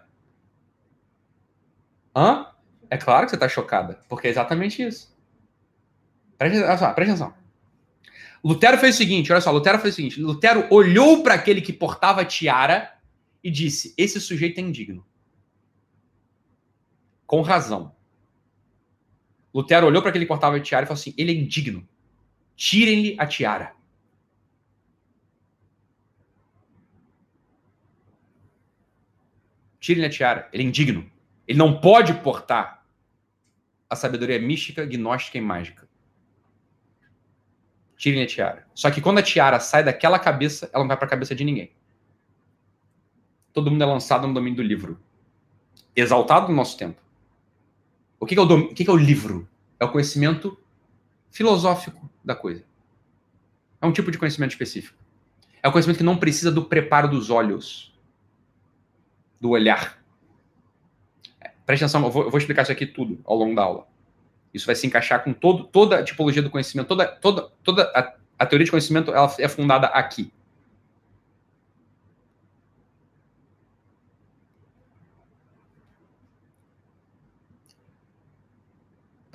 Hã? É claro que você está chocada, porque é exatamente isso. Presta, olha só, presta atenção. Lutero fez o seguinte, olha só, Lutero fez o seguinte, Lutero olhou para aquele que portava tiara e disse: Esse sujeito é indigno. Com razão. Lutero olhou para aquele portava de tiara e falou assim: Ele é indigno. Tirem-lhe a tiara. Tirem-lhe a tiara. Ele é indigno. Ele não pode portar a sabedoria mística, gnóstica e mágica. Tirem a tiara. Só que quando a tiara sai daquela cabeça, ela não vai para a cabeça de ninguém. Todo mundo é lançado no domínio do livro. Exaltado no nosso tempo. O que, é, o, dom... o, que é o livro? É o conhecimento filosófico da coisa. É um tipo de conhecimento específico. É o conhecimento que não precisa do preparo dos olhos, do olhar. Preste atenção, eu vou, eu vou, explicar isso aqui tudo ao longo da aula. Isso vai se encaixar com todo, toda a tipologia do conhecimento, toda, toda, toda a, a teoria de conhecimento ela é fundada aqui.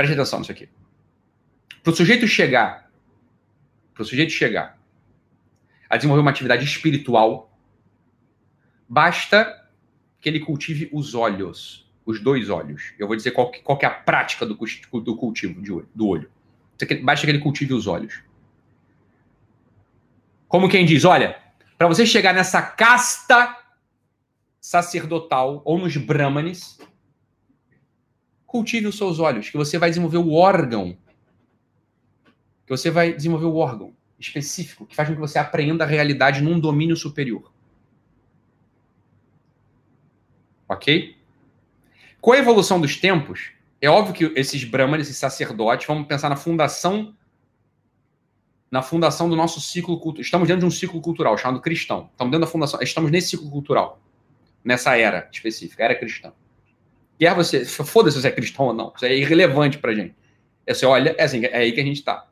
Preste atenção nisso aqui. Para o sujeito chegar, para o sujeito chegar a desenvolver uma atividade espiritual, basta que ele cultive os olhos os dois olhos. Eu vou dizer qual, qual é a prática do, do cultivo de do olho. Basta que ele cultive os olhos. Como quem diz, olha, para você chegar nessa casta sacerdotal ou nos brahmanes, cultive os seus olhos, que você vai desenvolver o órgão. Que você vai desenvolver o órgão específico que faz com que você apreenda a realidade num domínio superior. Ok? Com a evolução dos tempos, é óbvio que esses brahmanes, esses sacerdotes, vamos pensar na fundação na fundação do nosso ciclo cultural. Estamos dentro de um ciclo cultural chamado cristão. Estamos dentro da fundação, estamos nesse ciclo cultural, nessa era específica, era cristã. Quer você, foda-se se você é cristão ou não, isso é irrelevante pra gente. É, você olha, é, assim, é aí que a gente está.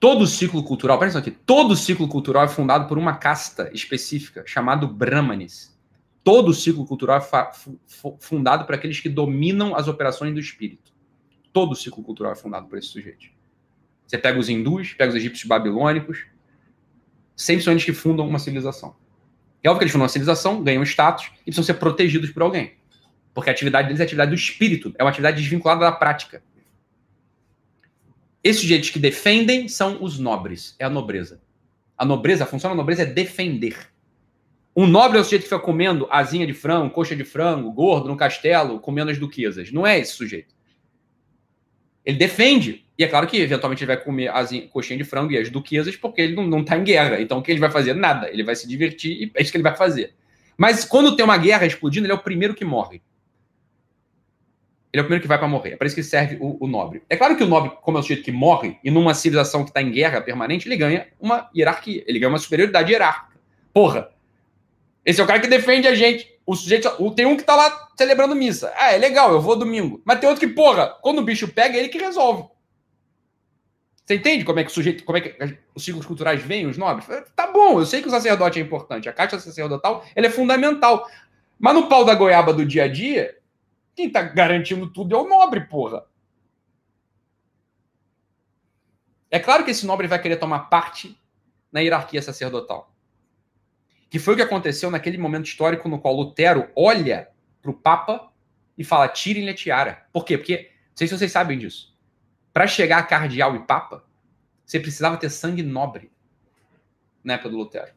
Todo ciclo cultural, presta aqui, todo ciclo cultural é fundado por uma casta específica, chamado Brahmanes. Todo ciclo cultural é fundado por aqueles que dominam as operações do espírito. Todo ciclo cultural é fundado por esse sujeito. Você pega os hindus, pega os egípcios babilônicos, sempre são eles que fundam uma civilização. É óbvio que eles fundam uma civilização, ganham status e precisam ser protegidos por alguém. Porque a atividade deles é a atividade do espírito, é uma atividade desvinculada da prática. Esses sujeitos que defendem são os nobres, é a nobreza. A nobreza, a função da nobreza é defender. Um nobre é o sujeito que fica comendo asinha de frango, coxa de frango, gordo no castelo, comendo as duquesas. Não é esse sujeito. Ele defende. E é claro que, eventualmente, ele vai comer asinha, coxinha de frango e as duquesas porque ele não está em guerra. Então, o que ele vai fazer? Nada. Ele vai se divertir e é isso que ele vai fazer. Mas quando tem uma guerra explodindo, ele é o primeiro que morre. Ele é o primeiro que vai para morrer. É para isso que serve o, o, nobre. É claro que o nobre, como é o sujeito que morre, e numa civilização que está em guerra permanente, ele ganha uma hierarquia. Ele ganha uma superioridade hierárquica. Porra. Esse é o cara que defende a gente. O sujeito. Tem um que tá lá celebrando missa. Ah, é legal, eu vou domingo. Mas tem outro que, porra, quando o bicho pega, é ele que resolve. Você entende como é que o sujeito, como é que os ciclos culturais vêm, os nobres? Tá bom, eu sei que o sacerdote é importante. A caixa sacerdotal ela é fundamental. Mas no pau da goiaba do dia a dia, quem está garantindo tudo é o nobre, porra. É claro que esse nobre vai querer tomar parte na hierarquia sacerdotal. Que foi o que aconteceu naquele momento histórico no qual Lutero olha para o Papa e fala: tirem-lhe a tiara. Por quê? Porque, não sei se vocês sabem disso. Para chegar a cardeal e Papa, você precisava ter sangue nobre na época do Lutero.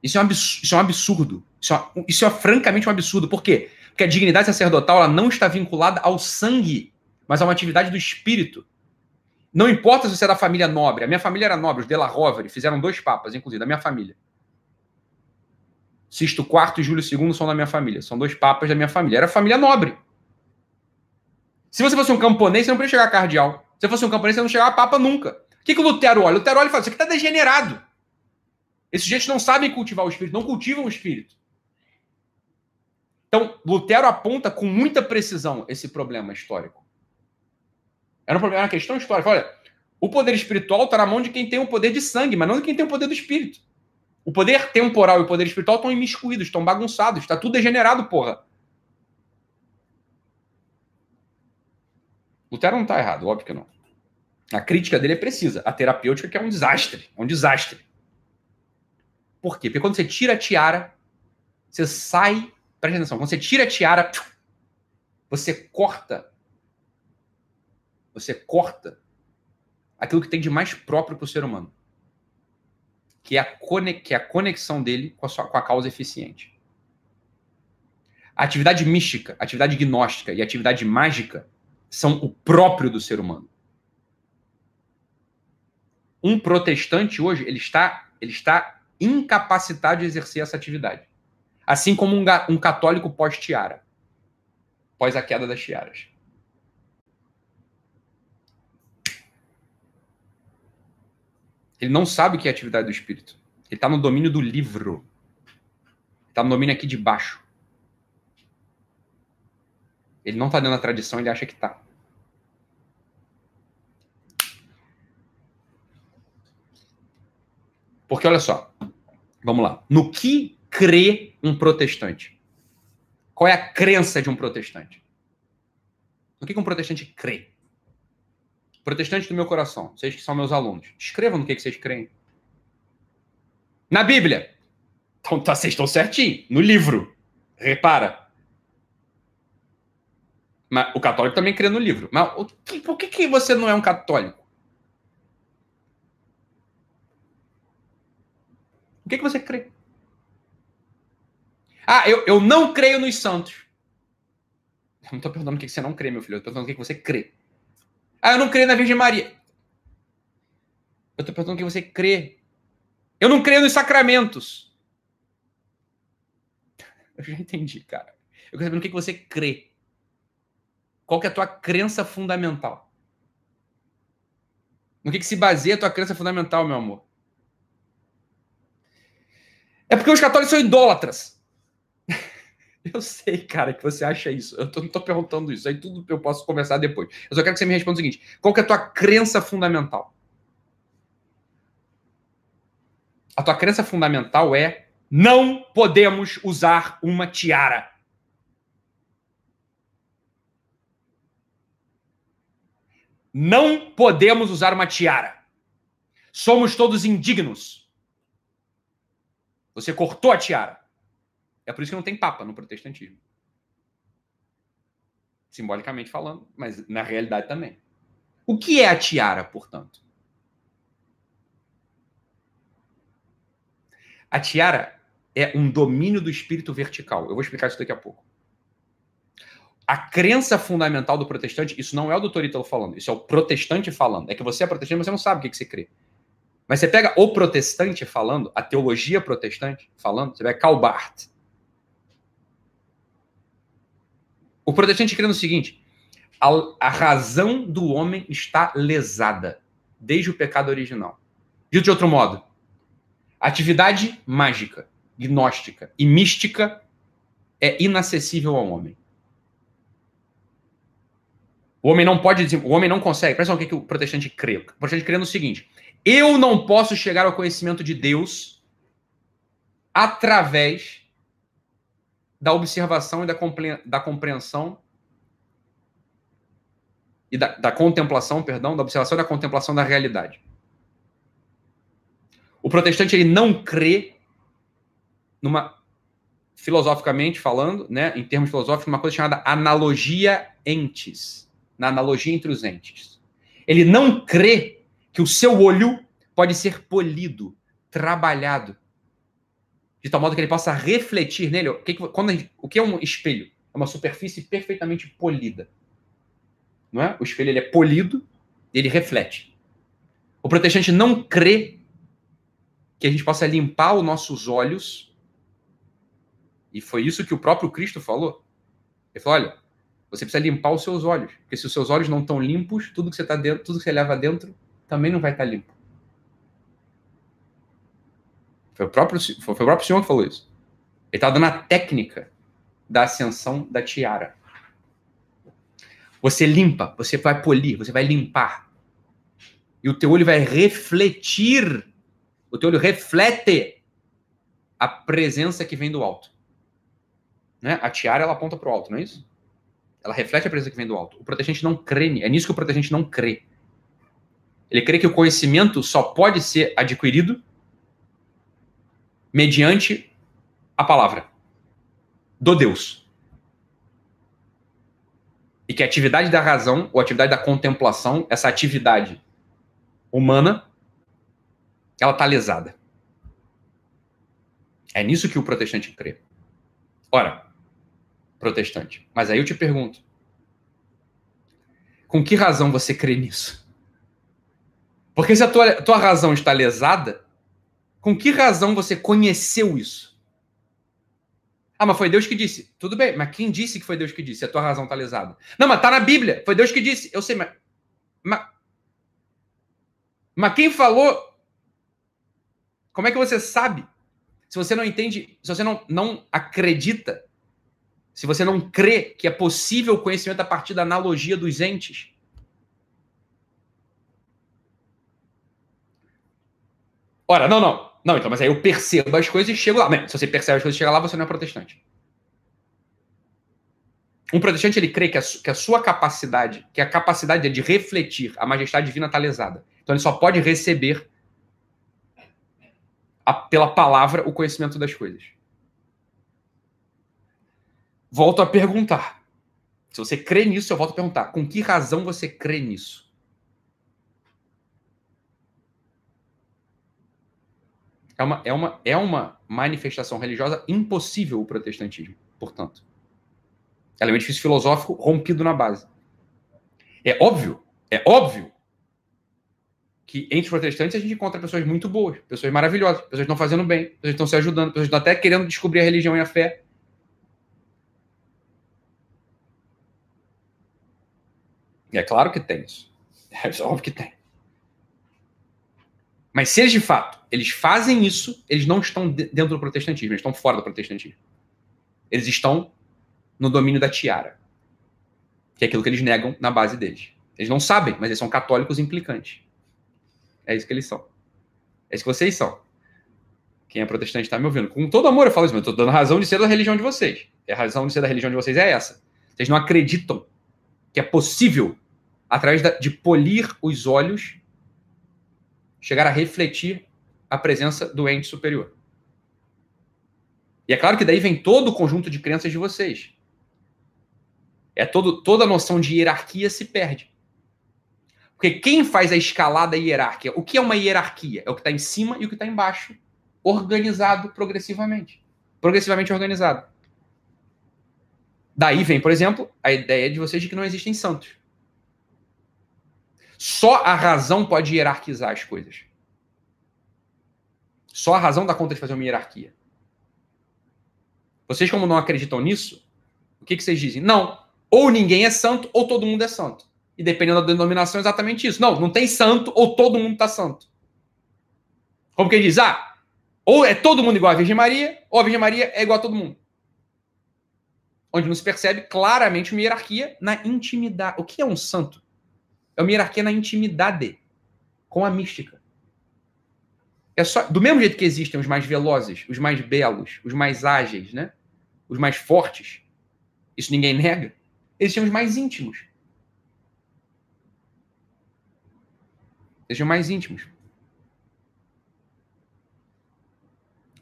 Isso é um absurdo. Isso é, um absurdo. Isso, é, isso é francamente um absurdo. Por quê? Porque a dignidade sacerdotal ela não está vinculada ao sangue, mas a uma atividade do espírito. Não importa se você é da família nobre. A minha família era nobre, os de la Rovere fizeram dois papas, inclusive, da minha família. Sisto IV e Júlio II são da minha família. São dois papas da minha família. Era família nobre. Se você fosse um camponês, você não podia chegar cardeal. Se fosse um camponês, você não chegava a papa nunca. O que, que o Lutero olha? O Lutero olha e fala: Isso aqui está degenerado. Esses sujeitos não sabem cultivar o espírito, não cultivam o espírito. Então, Lutero aponta com muita precisão esse problema histórico. Era, um problema, uma questão histórica. Olha, o poder espiritual está na mão de quem tem o poder de sangue, mas não de quem tem o poder do espírito. O poder temporal e o poder espiritual estão imiscuídos, estão bagunçados, está tudo degenerado, porra. Lutero não está errado, óbvio que não. A crítica dele é precisa. A terapêutica que é um desastre. É um desastre. Por quê? Porque quando você tira a tiara, você sai. Presta atenção, quando você tira a tiara, você corta. Você corta aquilo que tem de mais próprio para o ser humano, que é, a que é a conexão dele com a, sua, com a causa eficiente. A atividade mística, a atividade gnóstica e a atividade mágica são o próprio do ser humano. Um protestante hoje, ele está, ele está incapacitado de exercer essa atividade. Assim como um, um católico pós-tiara, pós a queda das tiaras. Ele não sabe o que é atividade do espírito. Ele está no domínio do livro. Está no domínio aqui de baixo. Ele não está dentro da tradição, ele acha que está. Porque olha só, vamos lá. No que crê um protestante? Qual é a crença de um protestante? No que, um protestante crê? Protestantes do meu coração, vocês que são meus alunos, escrevam no que, que vocês creem. Na Bíblia. Então tá, vocês estão certinho. No livro. Repara. Mas o católico também crê no livro. Mas o que, por que, que você não é um católico? O que, que você crê? Ah, eu, eu não creio nos santos. Eu não estou perguntando o que você não crê, meu filho. Eu estou perguntando o que você crê. Ah, eu não creio na Virgem Maria. Eu estou perguntando o que você crê. Eu não creio nos sacramentos. Eu já entendi, cara. Eu quero saber no que você crê. Qual que é a tua crença fundamental? No que, que se baseia a tua crença fundamental, meu amor? É porque os católicos são idólatras. Eu sei, cara, que você acha isso. Eu não tô perguntando isso. Aí tudo eu posso conversar depois. Eu só quero que você me responda o seguinte: qual que é a tua crença fundamental? A tua crença fundamental é não podemos usar uma tiara. Não podemos usar uma tiara. Somos todos indignos. Você cortou a tiara. É por isso que não tem papa no protestantismo. Simbolicamente falando, mas na realidade também. O que é a tiara, portanto? A tiara é um domínio do espírito vertical. Eu vou explicar isso daqui a pouco. A crença fundamental do protestante, isso não é o doutor Ítalo falando, isso é o protestante falando. É que você é protestante, mas você não sabe o que, você crê. Mas você pega o protestante falando, a teologia protestante falando, você vai Calbart. O protestante crê no seguinte: a, a razão do homem está lesada desde o pecado original. Dito de outro modo, atividade mágica, gnóstica e mística é inacessível ao homem. O homem não pode o homem não consegue. Presta atenção o que, que o protestante crê. O protestante crê no seguinte: eu não posso chegar ao conhecimento de Deus através da observação e da, da compreensão e da, da, contemplação, perdão, da observação e da contemplação da realidade. O protestante ele não crê numa filosoficamente falando, né, em termos filosóficos, uma coisa chamada analogia entes, na analogia entre os entes. Ele não crê que o seu olho pode ser polido, trabalhado, de tal modo que ele possa refletir nele. O que, quando o que é um espelho? É uma superfície perfeitamente polida. Não é? O espelho ele é polido ele reflete. O protestante não crê que a gente possa limpar os nossos olhos. E foi isso que o próprio Cristo falou. Ele falou: olha, você precisa limpar os seus olhos. Porque se os seus olhos não estão limpos, tudo que você está dentro, tudo que você leva dentro, também não vai estar limpo. Foi o próprio, foi o próprio senhor que falou isso. Ele estava dando a técnica da ascensão da tiara. Você limpa, você vai polir, você vai limpar. E o teu olho vai refletir. O teu olho reflete a presença que vem do alto. Né? A tiara ela aponta para o alto, não é isso? Ela reflete a presença que vem do alto. O protestante não crê, é nisso que o protestante não crê. Ele crê que o conhecimento só pode ser adquirido mediante a palavra do Deus. E que a atividade da razão, ou atividade da contemplação, essa atividade humana, ela está lesada. É nisso que o protestante crê. Ora, protestante, mas aí eu te pergunto: com que razão você crê nisso? Porque se a tua, tua razão está lesada, com que razão você conheceu isso? Ah, mas foi Deus que disse. Tudo bem, mas quem disse que foi Deus que disse? A tua razão está lesada. Não, mas está na Bíblia. Foi Deus que disse. Eu sei, mas. Mas, mas quem falou? Como é que você sabe? Se você não entende, se você não, não acredita, se você não crê que é possível o conhecimento a partir da analogia dos entes. Ora, não, não. Não, então, mas aí eu percebo as coisas e chego lá. se você percebe as coisas e chega lá, você não é protestante. Um protestante, ele crê que a, que a sua capacidade, que a capacidade de refletir a majestade divina está lesada. Então, ele só pode receber a, pela palavra o conhecimento das coisas. Volto a perguntar. Se você crê nisso, eu volto a perguntar: com que razão você crê nisso? É uma, é uma, é uma manifestação religiosa impossível o protestantismo, portanto. Ela é um edifício filosófico rompido na base. É óbvio, é óbvio que entre os protestantes a gente encontra pessoas muito boas, pessoas maravilhosas, pessoas que estão fazendo bem, pessoas que estão se ajudando, pessoas que estão até querendo descobrir a religião e a fé. É claro que tem isso. É óbvio que tem. Mas se eles de fato eles fazem isso, eles não estão dentro do protestantismo, eles estão fora do protestantismo. Eles estão no domínio da tiara, que é aquilo que eles negam na base deles. Eles não sabem, mas eles são católicos implicantes. É isso que eles são. É isso que vocês são. Quem é protestante está me ouvindo. Com todo amor eu falo isso, mas eu estou dando razão de ser da religião de vocês. E a razão de ser da religião de vocês é essa. Vocês não acreditam que é possível, através de polir os olhos, chegar a refletir a presença do ente superior. E é claro que daí vem todo o conjunto de crenças de vocês. É todo, toda a noção de hierarquia se perde. Porque quem faz a escalada hierárquica? O que é uma hierarquia? É o que está em cima e o que está embaixo, organizado progressivamente. Progressivamente organizado. Daí vem, por exemplo, a ideia de vocês de que não existem santos. Só a razão pode hierarquizar as coisas. Só a razão dá conta de fazer uma hierarquia. Vocês, como não acreditam nisso, o que, que vocês dizem? Não, ou ninguém é santo, ou todo mundo é santo. E dependendo da denominação, é exatamente isso. Não, não tem santo, ou todo mundo está santo. Como quem diz, ah, ou é todo mundo igual a Virgem Maria, ou a Virgem Maria é igual a todo mundo. Onde não se percebe claramente uma hierarquia na intimidade. O que é um santo? É uma hierarquia na intimidade com a mística. É só do mesmo jeito que existem os mais velozes, os mais belos, os mais ágeis, né? Os mais fortes. Isso ninguém nega. Existem os mais íntimos. Existem os mais íntimos.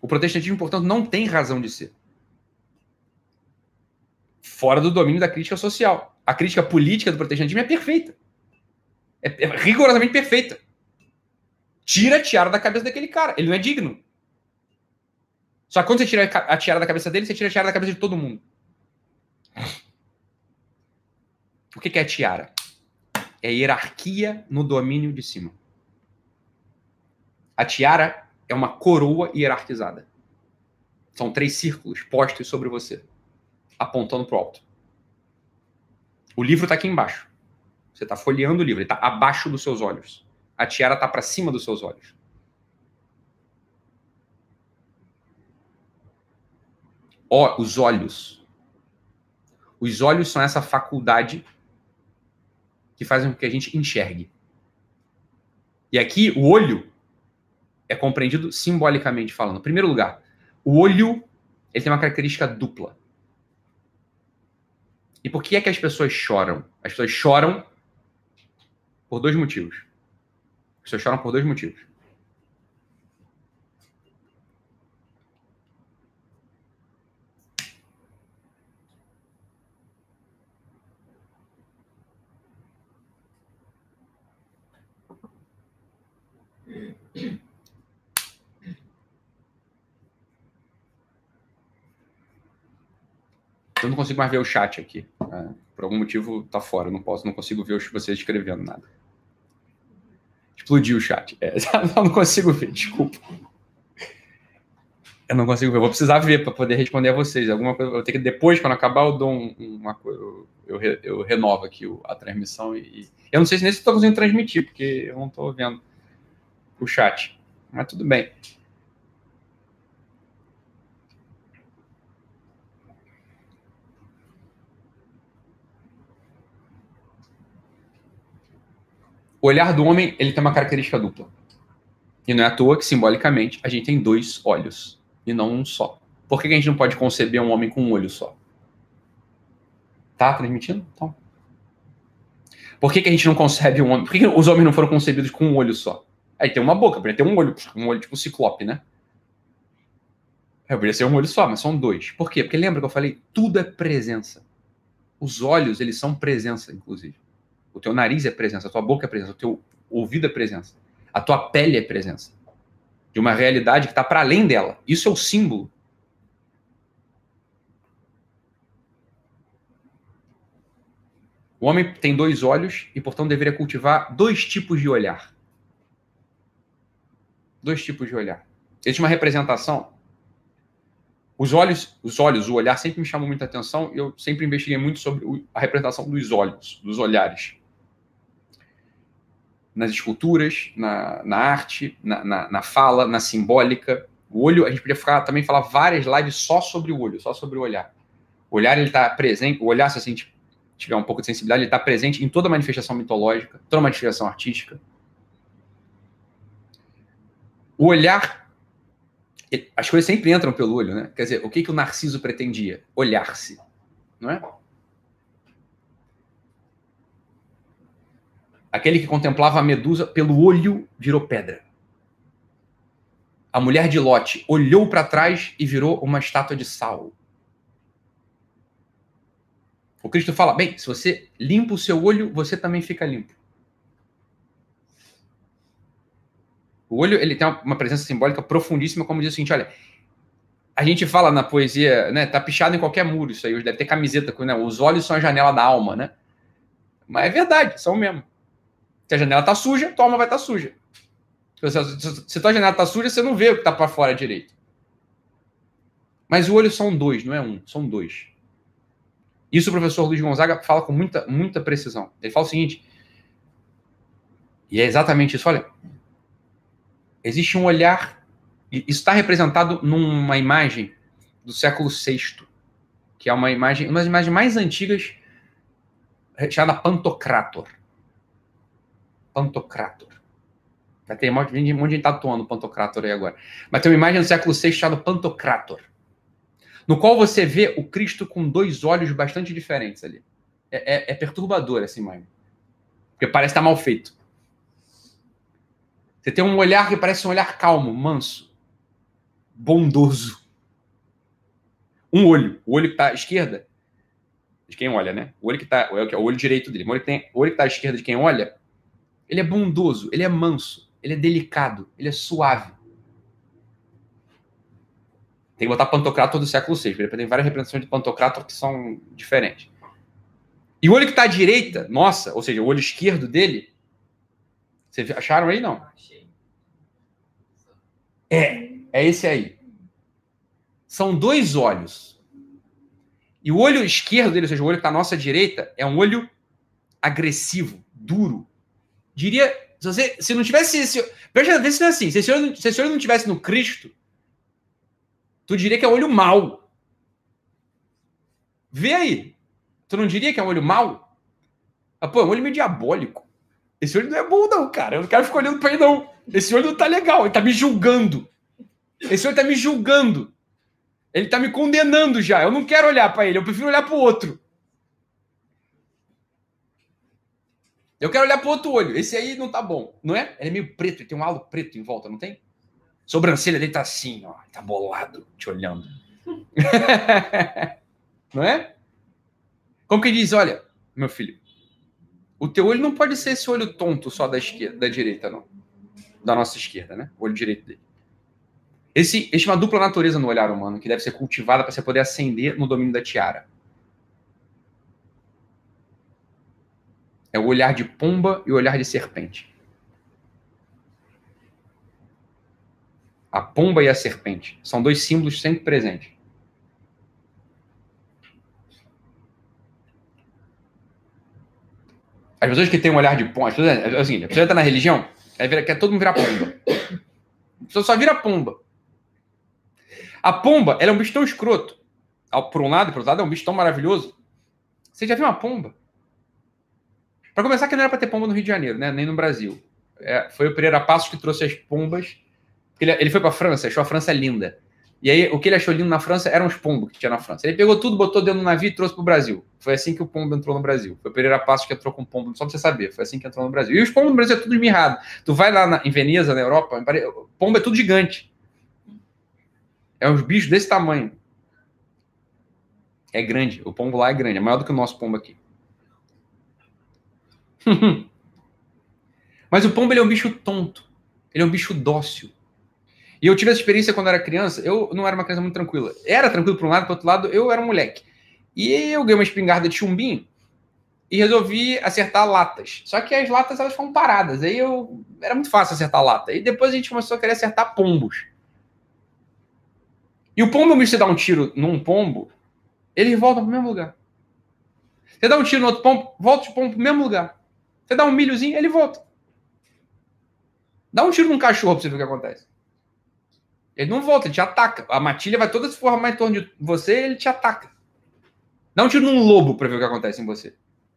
O protestantismo, portanto, não tem razão de ser. Fora do domínio da crítica social. A crítica política do protestantismo é perfeita. É, é rigorosamente perfeita. Tira a tiara da cabeça daquele cara. Ele não é digno. Só que quando você tira a tiara da cabeça dele, você tira a tiara da cabeça de todo mundo. O que é a tiara? É hierarquia no domínio de cima. A tiara é uma coroa hierarquizada. São três círculos postos sobre você, apontando para o alto. O livro está aqui embaixo. Você está folheando o livro, ele está abaixo dos seus olhos a tiara está para cima dos seus olhos. Ó, os olhos. Os olhos são essa faculdade que fazem com que a gente enxergue. E aqui o olho é compreendido simbolicamente falando. Em primeiro lugar, o olho ele tem uma característica dupla. E por que é que as pessoas choram? As pessoas choram por dois motivos. As pessoas choram por dois motivos. Eu não consigo mais ver o chat aqui. É, por algum motivo tá fora, não posso, não consigo ver vocês escrevendo nada. Explodiu o chat. É, não consigo ver, desculpa. Eu não consigo ver, eu vou precisar ver para poder responder a vocês. Alguma coisa, eu que depois, quando acabar, eu dou um, uma coisa, eu, eu, eu, renovo aqui a transmissão e, eu não sei se nem estou conseguindo transmitir, porque eu não estou vendo o chat. Mas tudo bem. O olhar do homem ele tem uma característica dupla. E não é à toa que, simbolicamente, a gente tem dois olhos e não um só. Por que a gente não pode conceber um homem com um olho só? Tá transmitindo? Então. Por que, que a gente não concebe um homem? Por que, que os homens não foram concebidos com um olho só? Aí tem uma boca, poderia ter um olho, um olho tipo ciclope, né? É, poderia ser um olho só, mas são dois. Por quê? Porque lembra que eu falei, tudo é presença. Os olhos, eles são presença, inclusive. O teu nariz é presença, a tua boca é presença, o teu ouvido é presença, a tua pele é presença. De uma realidade que está para além dela. Isso é o símbolo. O homem tem dois olhos e, portanto, deveria cultivar dois tipos de olhar. Dois tipos de olhar. Existe uma representação. Os olhos, os olhos, o olhar sempre me chamou muita atenção e eu sempre investiguei muito sobre a representação dos olhos, dos olhares nas esculturas, na, na arte, na, na, na, fala, na simbólica. O olho, a gente podia ficar, também falar várias lives só sobre o olho, só sobre o olhar. O olhar, ele está presente, o olhar, se a gente tiver um pouco de sensibilidade, ele está presente em toda manifestação mitológica, toda manifestação artística. O olhar, as coisas sempre entram pelo olho, né? Quer dizer, o que, que o Narciso pretendia? Olhar-se, não é? Aquele que contemplava a Medusa pelo olho virou pedra. A mulher de Lote olhou para trás e virou uma estátua de sal. O Cristo fala: bem, se você limpa o seu olho, você também fica limpo. O olho ele tem uma presença simbólica profundíssima, como diz o seguinte: olha, a gente fala na poesia, né? Tá pichado em qualquer muro isso aí, deve ter camiseta né? Os olhos são a janela da alma, né? Mas é verdade, são mesmo. Se a janela tá suja, tua alma vai estar tá suja. Se, se tua janela tá suja, você não vê o que tá para fora direito. Mas o olho são dois, não é um, são dois. Isso o professor Luiz Gonzaga fala com muita, muita precisão. Ele fala o seguinte, e é exatamente isso, olha, existe um olhar, isso está representado numa imagem do século VI, que é uma imagem, uma das imagens mais antigas, chamada Pantocrator. Pantocrator. Vai ter um monte de gente tatuando Pantocrator aí agora. Mas tem uma imagem do século VI chamada Pantocrator, no qual você vê o Cristo com dois olhos bastante diferentes ali. É, é, é perturbador essa imagem. Porque parece estar mal feito. Você tem um olhar que parece um olhar calmo, manso, bondoso. Um olho, o olho que está à esquerda, de quem olha, né? O olho que está, é o olho direito dele, o olho tem, o olho que está à esquerda de quem olha, ele é bondoso, ele é manso, ele é delicado, ele é suave. Tem que botar Pantocrator do século VI. Tem várias representações de Pantocrator que são diferentes. E o olho que está à direita, nossa, ou seja, o olho esquerdo dele, vocês acharam aí, não? É, é esse aí. São dois olhos. E o olho esquerdo dele, ou seja, o olho que está à nossa direita, é um olho agressivo, duro, diria, se, você, se não tivesse esse. Veja, vê se não é assim. Se esse, olho, se esse olho não tivesse no Cristo, tu diria que é olho mau. Vê aí. Tu não diria que é um olho mau? Ah, pô, é um olho meio diabólico. Esse olho não é bom, não, cara. Não quero ficar olhando pra ele, não. Esse olho não tá legal. Ele tá me julgando. Esse olho tá me julgando. Ele tá me condenando já. Eu não quero olhar para ele. Eu prefiro olhar pro outro. Eu quero olhar pro outro olho. Esse aí não tá bom, não é? Ele é meio preto, ele tem um halo preto em volta, não tem? Sobrancelha dele tá assim, ó, tá bolado, te olhando. não é? Como que diz, olha, meu filho, o teu olho não pode ser esse olho tonto só da esquerda, da direita, não. da nossa esquerda, né? O olho direito dele. Esse, existe uma dupla natureza no olhar humano que deve ser cultivada para você poder ascender no domínio da tiara. É o olhar de pomba e o olhar de serpente. A pomba e a serpente são dois símbolos sempre presentes. As pessoas que têm um olhar de pomba, é o seguinte, a pessoa entra na religião, aí quer todo mundo virar pomba. A pessoa só vira pomba. A pomba, ela é um bicho tão escroto. Por um lado por outro lado, é um bicho tão maravilhoso. Você já viu uma pomba? Para começar, que não era para ter pomba no Rio de Janeiro, né? nem no Brasil. É, foi o Pereira Passos que trouxe as pombas. Ele, ele foi para a França, achou a França linda. E aí, o que ele achou lindo na França eram os pombos que tinha na França. Ele pegou tudo, botou dentro do navio e trouxe para o Brasil. Foi assim que o pombo entrou no Brasil. Foi o Pereira Passos que entrou com o pombo, só para você saber. Foi assim que entrou no Brasil. E os pombos no Brasil é tudo mirrado. Tu vai lá na, em Veneza, na Europa, pombo é tudo gigante. É uns bichos desse tamanho. É grande. O pombo lá é grande. É maior do que o nosso pombo aqui. Mas o pombo ele é um bicho tonto. Ele é um bicho dócil. E eu tive essa experiência quando era criança. Eu não era uma criança muito tranquila. Era tranquilo para um lado, para outro lado, eu era um moleque. E eu ganhei uma espingarda de chumbinho e resolvi acertar latas. Só que as latas elas foram paradas. Aí eu era muito fácil acertar lata. E depois a gente começou a querer acertar pombos. E o pombo, você dá um tiro num pombo, ele volta para o mesmo lugar. Você dá um tiro no outro pombo, volta o pombo para o mesmo lugar. Você dá um milhozinho, ele volta. Dá um tiro num cachorro para você ver o que acontece. Ele não volta, ele te ataca. A matilha vai toda se formar em torno de você ele te ataca. Dá um tiro num lobo para ver o que acontece em você.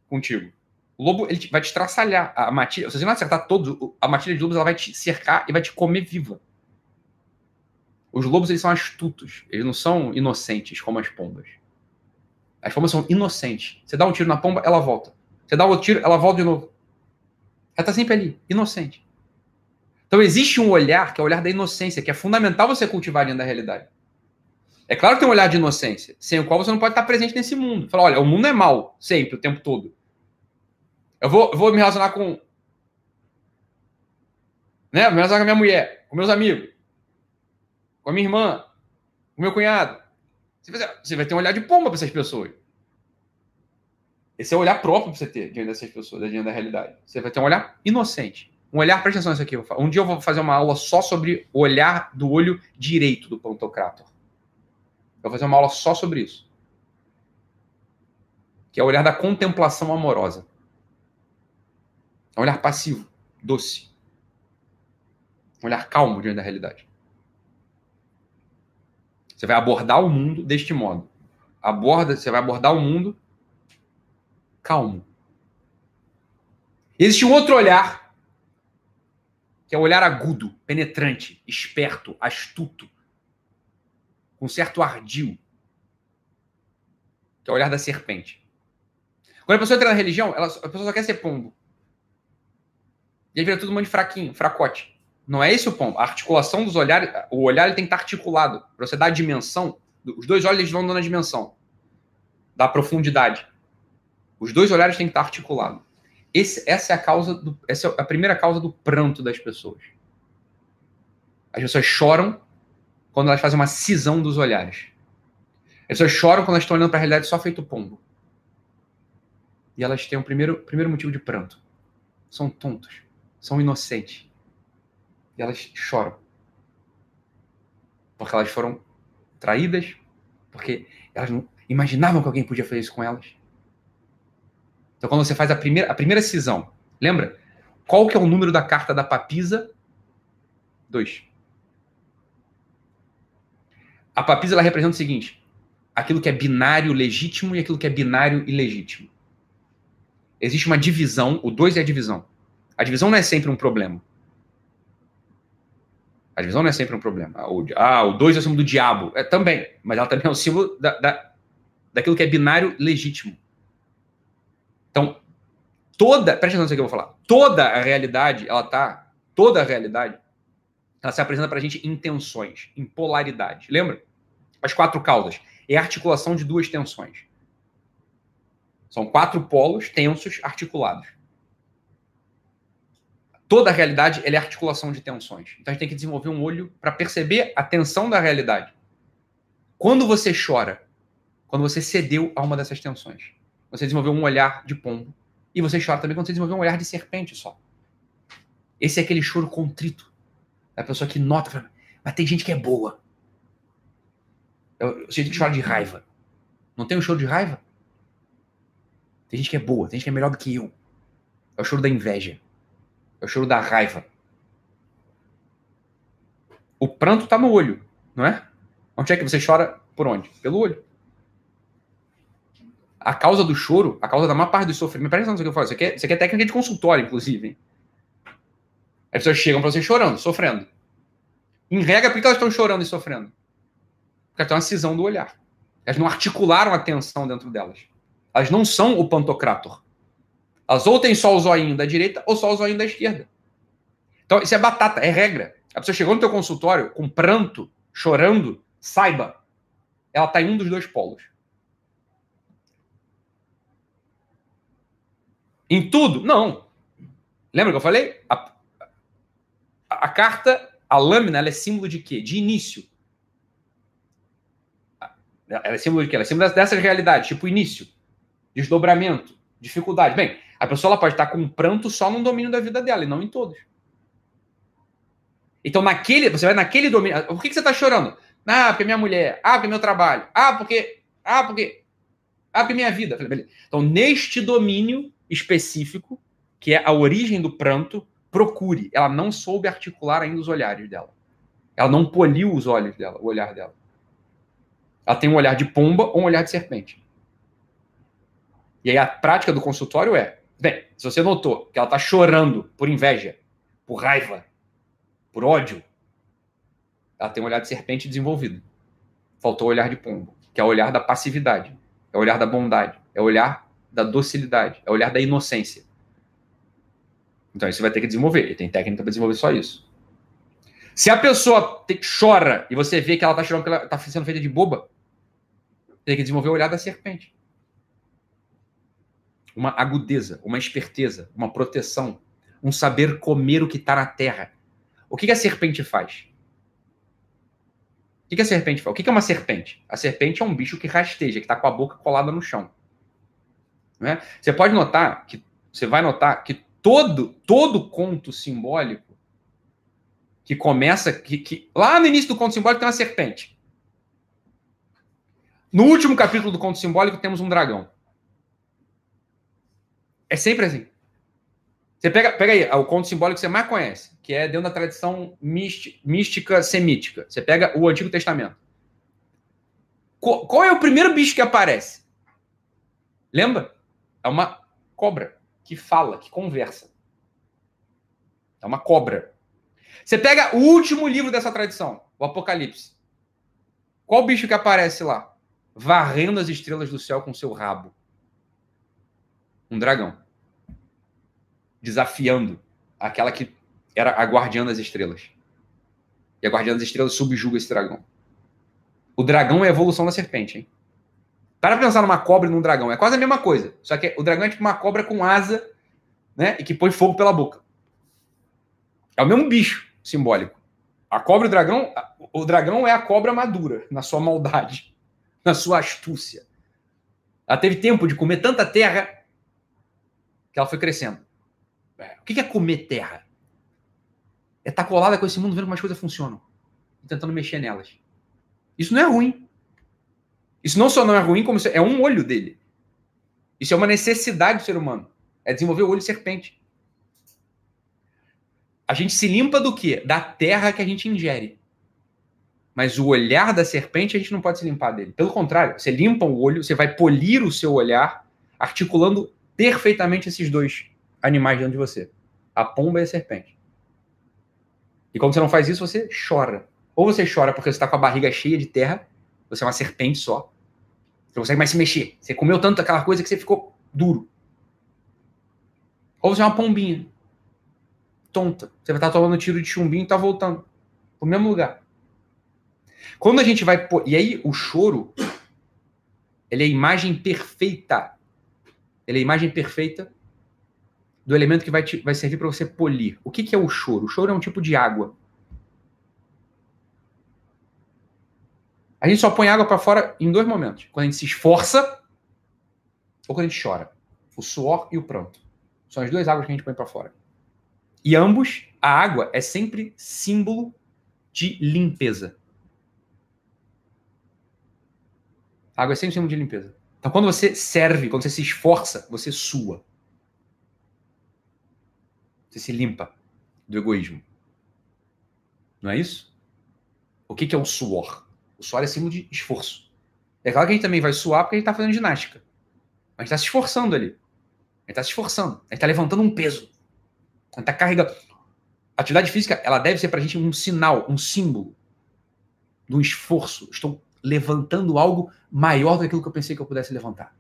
Contigo. O lobo ele vai te traçalhar. A matilha, se você não acertar todos, a matilha de lobos ela vai te cercar e vai te comer viva. Os lobos eles são astutos, eles não são inocentes como as pombas. As pombas são inocentes. Você dá um tiro na pomba, ela volta. Você dá outro tiro, ela volta de novo. Ela está sempre ali, inocente. Então existe um olhar que é o olhar da inocência, que é fundamental você cultivar dentro da realidade. É claro que tem um olhar de inocência, sem o qual você não pode estar presente nesse mundo. Falar, olha, o mundo é mal, sempre, o tempo todo. Eu vou, vou me relacionar com. Né? Vou me relacionar com a minha mulher, com meus amigos com a minha irmã, com meu cunhado. Você vai ter um olhar de pomba para essas pessoas. Esse é o olhar próprio para você ter diante dessas pessoas, diante da realidade. Você vai ter um olhar inocente. Um olhar, presta atenção nisso aqui. Um dia eu vou fazer uma aula só sobre o olhar do olho direito do Pantocrator. Eu vou fazer uma aula só sobre isso. Que é o olhar da contemplação amorosa. É um olhar passivo, doce. Um olhar calmo diante da realidade. Você vai abordar o mundo deste modo. Aborda, você vai abordar o mundo calmo. Existe um outro olhar, que é o olhar agudo, penetrante, esperto, astuto, com certo ardil, que é o olhar da serpente. Quando a pessoa entra na religião, ela, a pessoa só quer ser pombo. E aí vira todo mundo fraquinho, fracote. Não é esse o ponto. A articulação dos olhares, o olhar ele tem que estar articulado. Para você dar a dimensão, os dois olhos vão dando a dimensão da profundidade. Os dois olhares têm que estar articulados. Esse, essa é a causa do, essa é a primeira causa do pranto das pessoas. As pessoas choram quando elas fazem uma cisão dos olhares. As pessoas choram quando elas estão olhando para a realidade só feito pombo. E elas têm o primeiro, primeiro motivo de pranto. São tontos. São inocentes. E elas choram. Porque elas foram traídas, porque elas não imaginavam que alguém podia fazer isso com elas. Então, quando você faz a primeira, a primeira cisão, lembra? Qual que é o número da carta da papisa? Dois. A papisa ela representa o seguinte: aquilo que é binário legítimo e aquilo que é binário ilegítimo. Existe uma divisão, o dois é a divisão. A divisão não é sempre um problema. A divisão não é sempre um problema. Ah, o 2 é o símbolo do diabo. É, também, mas ela também é o símbolo da, da, daquilo que é binário legítimo. Então, toda, presta atenção no que eu vou falar. Toda a realidade, ela tá, toda a realidade, ela se apresenta para a gente em tensões, em polaridade. Lembra? As quatro causas. É a articulação de duas tensões. São quatro polos tensos articulados. toda a realidade é articulação de tensões. Então a gente tem que desenvolver um olho para perceber a tensão da realidade. Quando você chora, quando você cedeu a uma dessas tensões, você desenvolveu um olhar de pombo. E você chora também quando você desenvolveu um olhar de serpente só. Esse é aquele choro contrito. A pessoa que nota, mas tem gente que é boa. Eu, gente que chora de raiva. Não tem um choro de raiva? Tem gente que é boa, tem gente que é melhor do que eu. É o choro da inveja. É o choro da raiva. O pranto tá no olho, não é? Onde é que você chora? Por onde? Pelo olho. A causa do choro, a causa da maior parte do sofrimento. Presta atenção no que eu falo. Isso aqui, é, isso aqui é técnica de consultório, inclusive. As pessoas chegam para você chorando, sofrendo. Em regra, por que elas estão chorando e sofrendo? Porque elas têm uma cisão do olhar. Elas não articularam a tensão dentro delas. Elas não são o pantocrator. Elas ou têm só o zoinho da direita ou só o zoinho da esquerda. Então, isso é batata, é regra. A pessoa chegou no teu consultório com pranto, chorando, saiba, ela está em um dos dois polos. Em tudo? Não. Lembra que eu falei? A, a, a carta, a lâmina, ela é símbolo de quê? De início. Ela é símbolo de quê? Ela é símbolo dessa realidade, tipo início, desdobramento, dificuldade. Bem, a pessoa ela pode estar com um pranto só num domínio da vida dela e não em todos. Então, naquele, você vai naquele domínio. Por que, que você está chorando? Ah, porque minha mulher. Ah, porque meu trabalho. Ah, porque. Ah, porque. Ah, porque minha vida. Então, neste domínio específico, que é a origem do pranto, procure. Ela não soube articular ainda os olhares dela. Ela não poliu os olhos dela, o olhar dela. Ela tem um olhar de pomba ou um olhar de serpente. E aí a prática do consultório é: bem, se você notou que ela está chorando por inveja, por raiva, por ódio, ela tem um olhar de serpente desenvolvido. Faltou o olhar de pombo, que é o olhar da passividade, é o olhar da bondade, é o olhar da docilidade, é o olhar da inocência. Então isso vai ter que desenvolver. E tem técnica para desenvolver só isso. Se a pessoa te, chora e você vê que ela está chorando porque ela está sendo feita de boba, tem que desenvolver o olhar da serpente uma agudeza, uma esperteza, uma proteção, um saber comer o que está na terra. O que, que, a serpente faz? O que, que a serpente faz? O que, que, é uma serpente? A serpente é um bicho que rasteja, que está com a boca colada no chão. Né? Você pode notar que você vai notar que todo todo conto simbólico que começa que, que lá no início do conto simbólico tem uma serpente. No último capítulo do conto simbólico temos um dragão. É sempre assim. Você pega, pega aí o conto simbólico que você mais conhece, que é dentro da tradição mística semítica. Você pega o Antigo Testamento. Qual, qual é o primeiro bicho que aparece? Lembra? É uma cobra que fala, que conversa. É uma cobra. Você pega o último livro dessa tradição, o Apocalipse. Qual bicho que aparece lá? Varrendo as estrelas do céu com seu rabo. Um dragão desafiando aquela que era a guardiã das estrelas. E a guardiã das estrelas subjuga esse dragão. O dragão é a evolução da serpente, hein? Para pensar numa cobra e num dragão. É quase a mesma coisa. Só que o dragão é tipo uma cobra com asa, né? E que põe fogo pela boca. É o mesmo bicho simbólico. A cobra e o dragão. O dragão é a cobra madura, na sua maldade, na sua astúcia. Ela teve tempo de comer tanta terra que ela foi crescendo. É. O que é comer terra? É estar tá colada com esse mundo vendo como as coisas funcionam e tentando mexer nelas. Isso não é ruim. Isso não só não é ruim, como é um olho dele. Isso é uma necessidade do ser humano. É desenvolver o olho serpente. A gente se limpa do quê? Da terra que a gente ingere. Mas o olhar da serpente a gente não pode se limpar dele. Pelo contrário, você limpa o olho, você vai polir o seu olhar, articulando perfeitamente esses dois animais dentro de você: a pomba e a serpente. E quando você não faz isso, você chora. Ou você chora porque você está com a barriga cheia de terra, você é uma serpente só. Você consegue mais se mexer. Você comeu tanto aquela coisa que você ficou duro. Ou você é uma pombinha. Tonta. Você vai estar tomando tiro de chumbinho e está voltando pro mesmo lugar. Quando a gente vai. E aí, o choro. Ele é a imagem perfeita. Ele é a imagem perfeita do elemento que vai, te, vai servir para você polir. O que, que é o choro? O choro é um tipo de água. A gente só põe água para fora em dois momentos: quando a gente se esforça ou quando a gente chora. O suor e o pranto. São as duas águas que a gente põe para fora. E ambos, a água é sempre símbolo de limpeza. A água é sempre símbolo de limpeza. Então, quando você serve, quando você se esforça, você sua. Você se limpa do egoísmo. Não é isso? O que, é o suor? O suor é símbolo de esforço. É claro que a gente também vai suar porque a gente está fazendo ginástica. Mas a gente está se esforçando ali. A gente está se esforçando. A gente está levantando um peso. A gente está carregando. A atividade física, ela deve ser para a gente um sinal, um símbolo do esforço. Estou levantando algo maior do que eu pensei que eu pudesse levantar.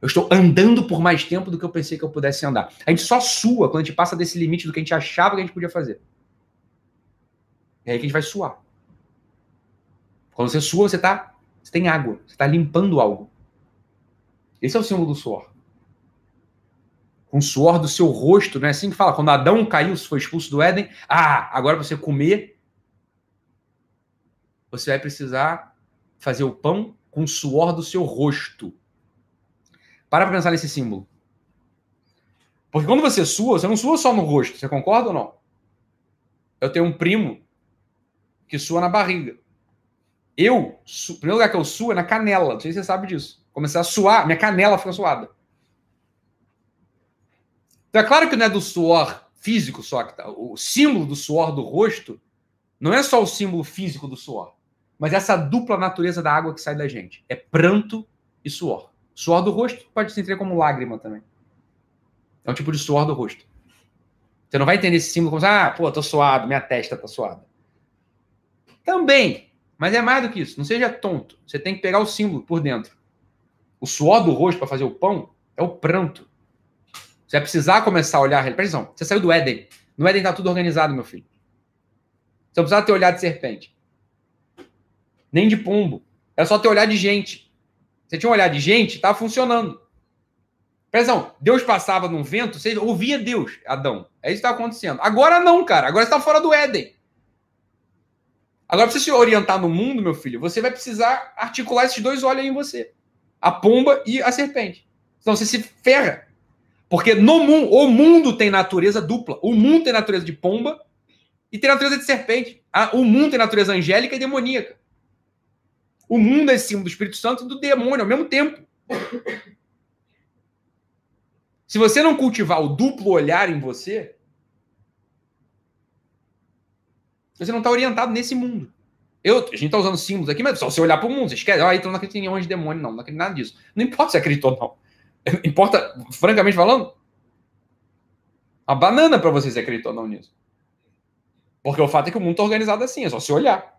Eu estou andando por mais tempo do que eu pensei que eu pudesse andar. A gente só sua quando a gente passa desse limite do que a gente achava que a gente podia fazer. É aí que a gente vai suar. Quando você sua, você tá, você tem água, você está limpando algo. Esse é o símbolo do suor. Com o suor do seu rosto, não é assim que fala? Quando Adão caiu, foi expulso do Éden, ah, agora você comer, você vai precisar fazer o pão com o suor do seu rosto. Para pra pensar nesse símbolo. Porque quando você sua, você não sua só no rosto, você concorda ou não? Eu tenho um primo que sua na barriga. Eu, su... o primeiro lugar que eu suo é na canela. Não sei se você sabe disso. Comecei a suar, minha canela fica suada. Então é claro que não é do suor físico só que tá. O símbolo do suor do rosto não é só o símbolo físico do suor, mas essa dupla natureza da água que sai da gente. É pranto e suor. Suor do rosto pode se entender como lágrima também. É um tipo de suor do rosto. Você não vai entender esse símbolo como, ah, pô, tô suado, minha testa tá suada. Também, mas é mais do que isso. Não seja tonto. Você tem que pegar o símbolo por dentro. O suor do rosto para fazer o pão é o pranto. Você vai precisar começar a olhar. Presta atenção, você saiu do Éden. No Éden tá tudo organizado, meu filho. Você não precisa ter olhar de serpente. Nem de pombo. Era só ter olhar de gente. Você tinha um olhar de gente, estava funcionando. Presta atenção, Deus passava num vento, você ouvia Deus, Adão. É isso que está acontecendo. Agora não, cara. Agora você está fora do Éden. Agora, para você se orientar no mundo, meu filho, você vai precisar articular esses dois olhos aí em você: a pomba e a serpente. Então você se ferra. Porque no mundo, o mundo tem natureza dupla. O mundo tem natureza de pomba e tem natureza de serpente. O mundo tem natureza angélica e demoníaca. O mundo é símbolo do Espírito Santo e do demônio ao mesmo tempo. Se você não cultivar o duplo olhar em você, Você não está orientado nesse mundo. Eu, a gente está usando símbolos aqui, mas só você olhar para o mundo, você esquece. Ah, então não acredita em anjo de demônio, não. Não acredita em nada disso. Não importa se acreditou ou não. Importa, francamente falando, a banana para você se acreditou ou não nisso. Porque o fato é que o mundo está organizado assim, é só se olhar.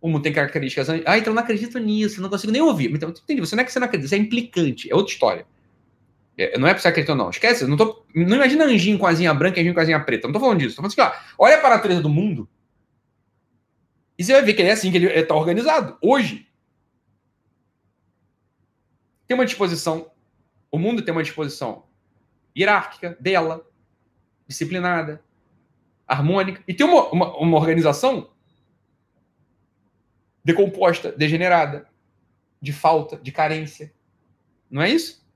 O mundo tem características. Ah, então não acredito nisso, não consigo nem ouvir. Então, entendi, você não é que você não acredita, você é implicante, é outra história. É, não é pra você acreditar, não. Esquece, não, tô, não imagina anjinho com asinha branca e anjinho com asinha preta. Não tô falando disso. Tô falando assim, ó, olha para a natureza do mundo e você vai ver que ele é assim que ele está organizado. Hoje, tem uma disposição, o mundo tem uma disposição hierárquica dela, disciplinada, harmônica, e tem uma, uma, uma organização decomposta, degenerada, de falta, de carência. Não é isso?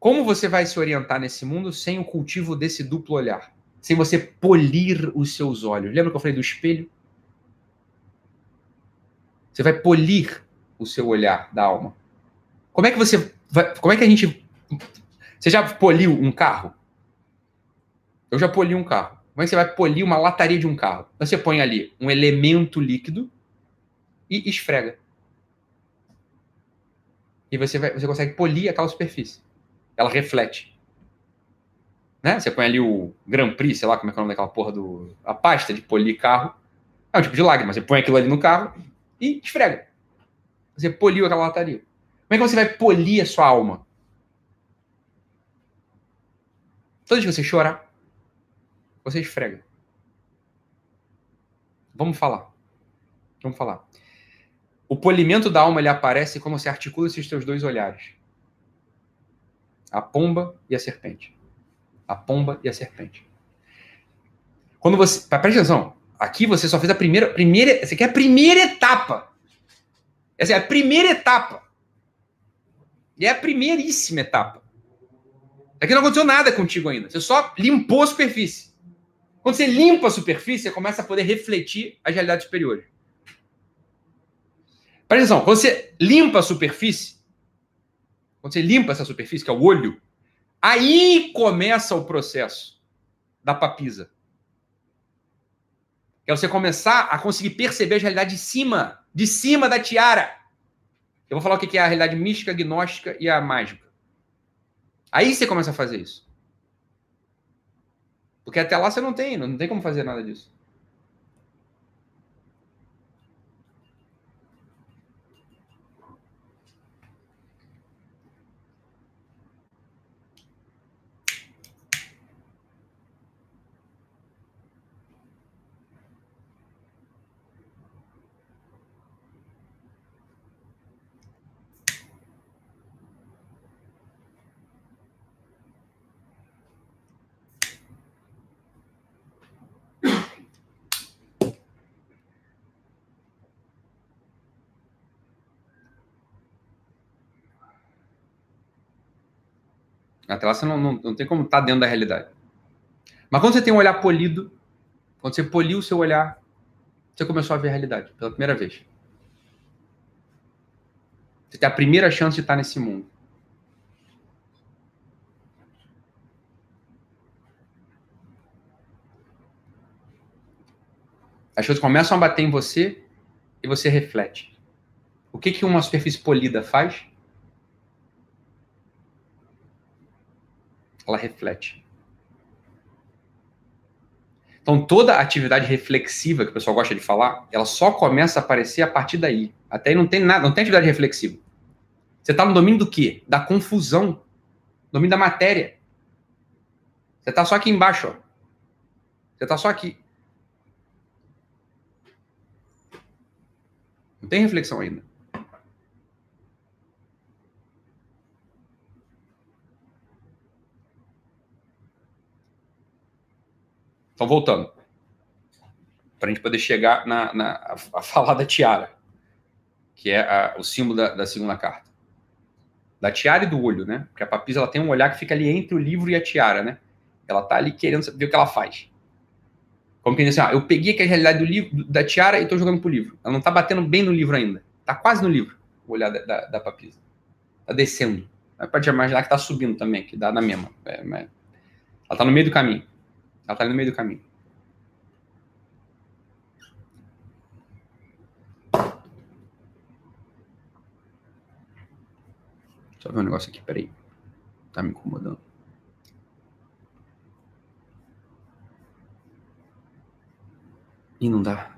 Como você vai se orientar nesse mundo sem o cultivo desse duplo olhar? Sem você polir os seus olhos. Lembra que eu falei do espelho? Você vai polir o seu olhar da alma. Como é que você vai, como é que a gente Você já poliu um carro? Eu já poli um carro. Como é que você vai polir uma lataria de um carro? Você põe ali um elemento líquido e esfrega. E você, vai, você consegue polir aquela superfície. Ela reflete. Né? Você põe ali o Grand Prix, sei lá como é que é o nome daquela porra do. A pasta de polir carro. É um tipo de lágrima. Você põe aquilo ali no carro, e esfrega. Você poliu aquela lataria. Como é que você vai polir a sua alma? Toda vez que você chorar, você esfrega. Vamos falar. Vamos falar. O polimento da alma ele aparece quando você articula esses teus dois olhares. A pomba e a serpente. A pomba e a serpente. Quando você. Presta atenção. Aqui você só fez a primeira. primeira essa aqui é a primeira etapa. Essa é a primeira etapa. E é a primeiríssima etapa. Aqui não aconteceu nada contigo ainda. Você só limpou a superfície. Quando você limpa a superfície, você começa a poder refletir as realidades superiores. Presta atenção, quando você limpa a superfície, quando você limpa essa superfície, que é o olho, aí começa o processo da papisa. É você começar a conseguir perceber a realidade de cima, de cima da tiara. Eu vou falar o que é a realidade mística, gnóstica e a mágica. Aí você começa a fazer isso. Porque até lá você não tem, não tem como fazer nada disso. Na tela você não, não, não tem como estar tá dentro da realidade. Mas quando você tem um olhar polido, quando você poliu o seu olhar, você começou a ver a realidade pela primeira vez. Você tem a primeira chance de estar nesse mundo. As coisas começam a bater em você e você reflete. O que, que uma superfície polida faz? Ela reflete. Então, toda atividade reflexiva que o pessoal gosta de falar, ela só começa a aparecer a partir daí. Até aí não tem nada, não tem atividade reflexiva. Você está no domínio do quê? Da confusão. Domínio da matéria. Você está só aqui embaixo, ó. Você está só aqui. Não tem reflexão ainda. Então, voltando. Para a gente poder chegar na, na a, a, falar da tiara, que é a, o símbolo da, da, segunda carta. Da tiara e do olho, né? Porque a papisa ela tem um olhar que fica ali entre o livro e a tiara, né? Ela tá ali querendo ver o que ela faz. Como quem diz assim, ah, eu peguei aqui a realidade do livro, da tiara e estou jogando pro livro. Ela não tá batendo bem no livro ainda. Tá quase no livro, o olhar da, da, da papisa. Tá descendo. Pode imaginar que tá subindo também, que dá na mesma. É, mas... Ela tá no meio do caminho. Ela tá ali no meio do caminho. Eu ver um negócio aqui, peraí. Tá me incomodando. E não dá.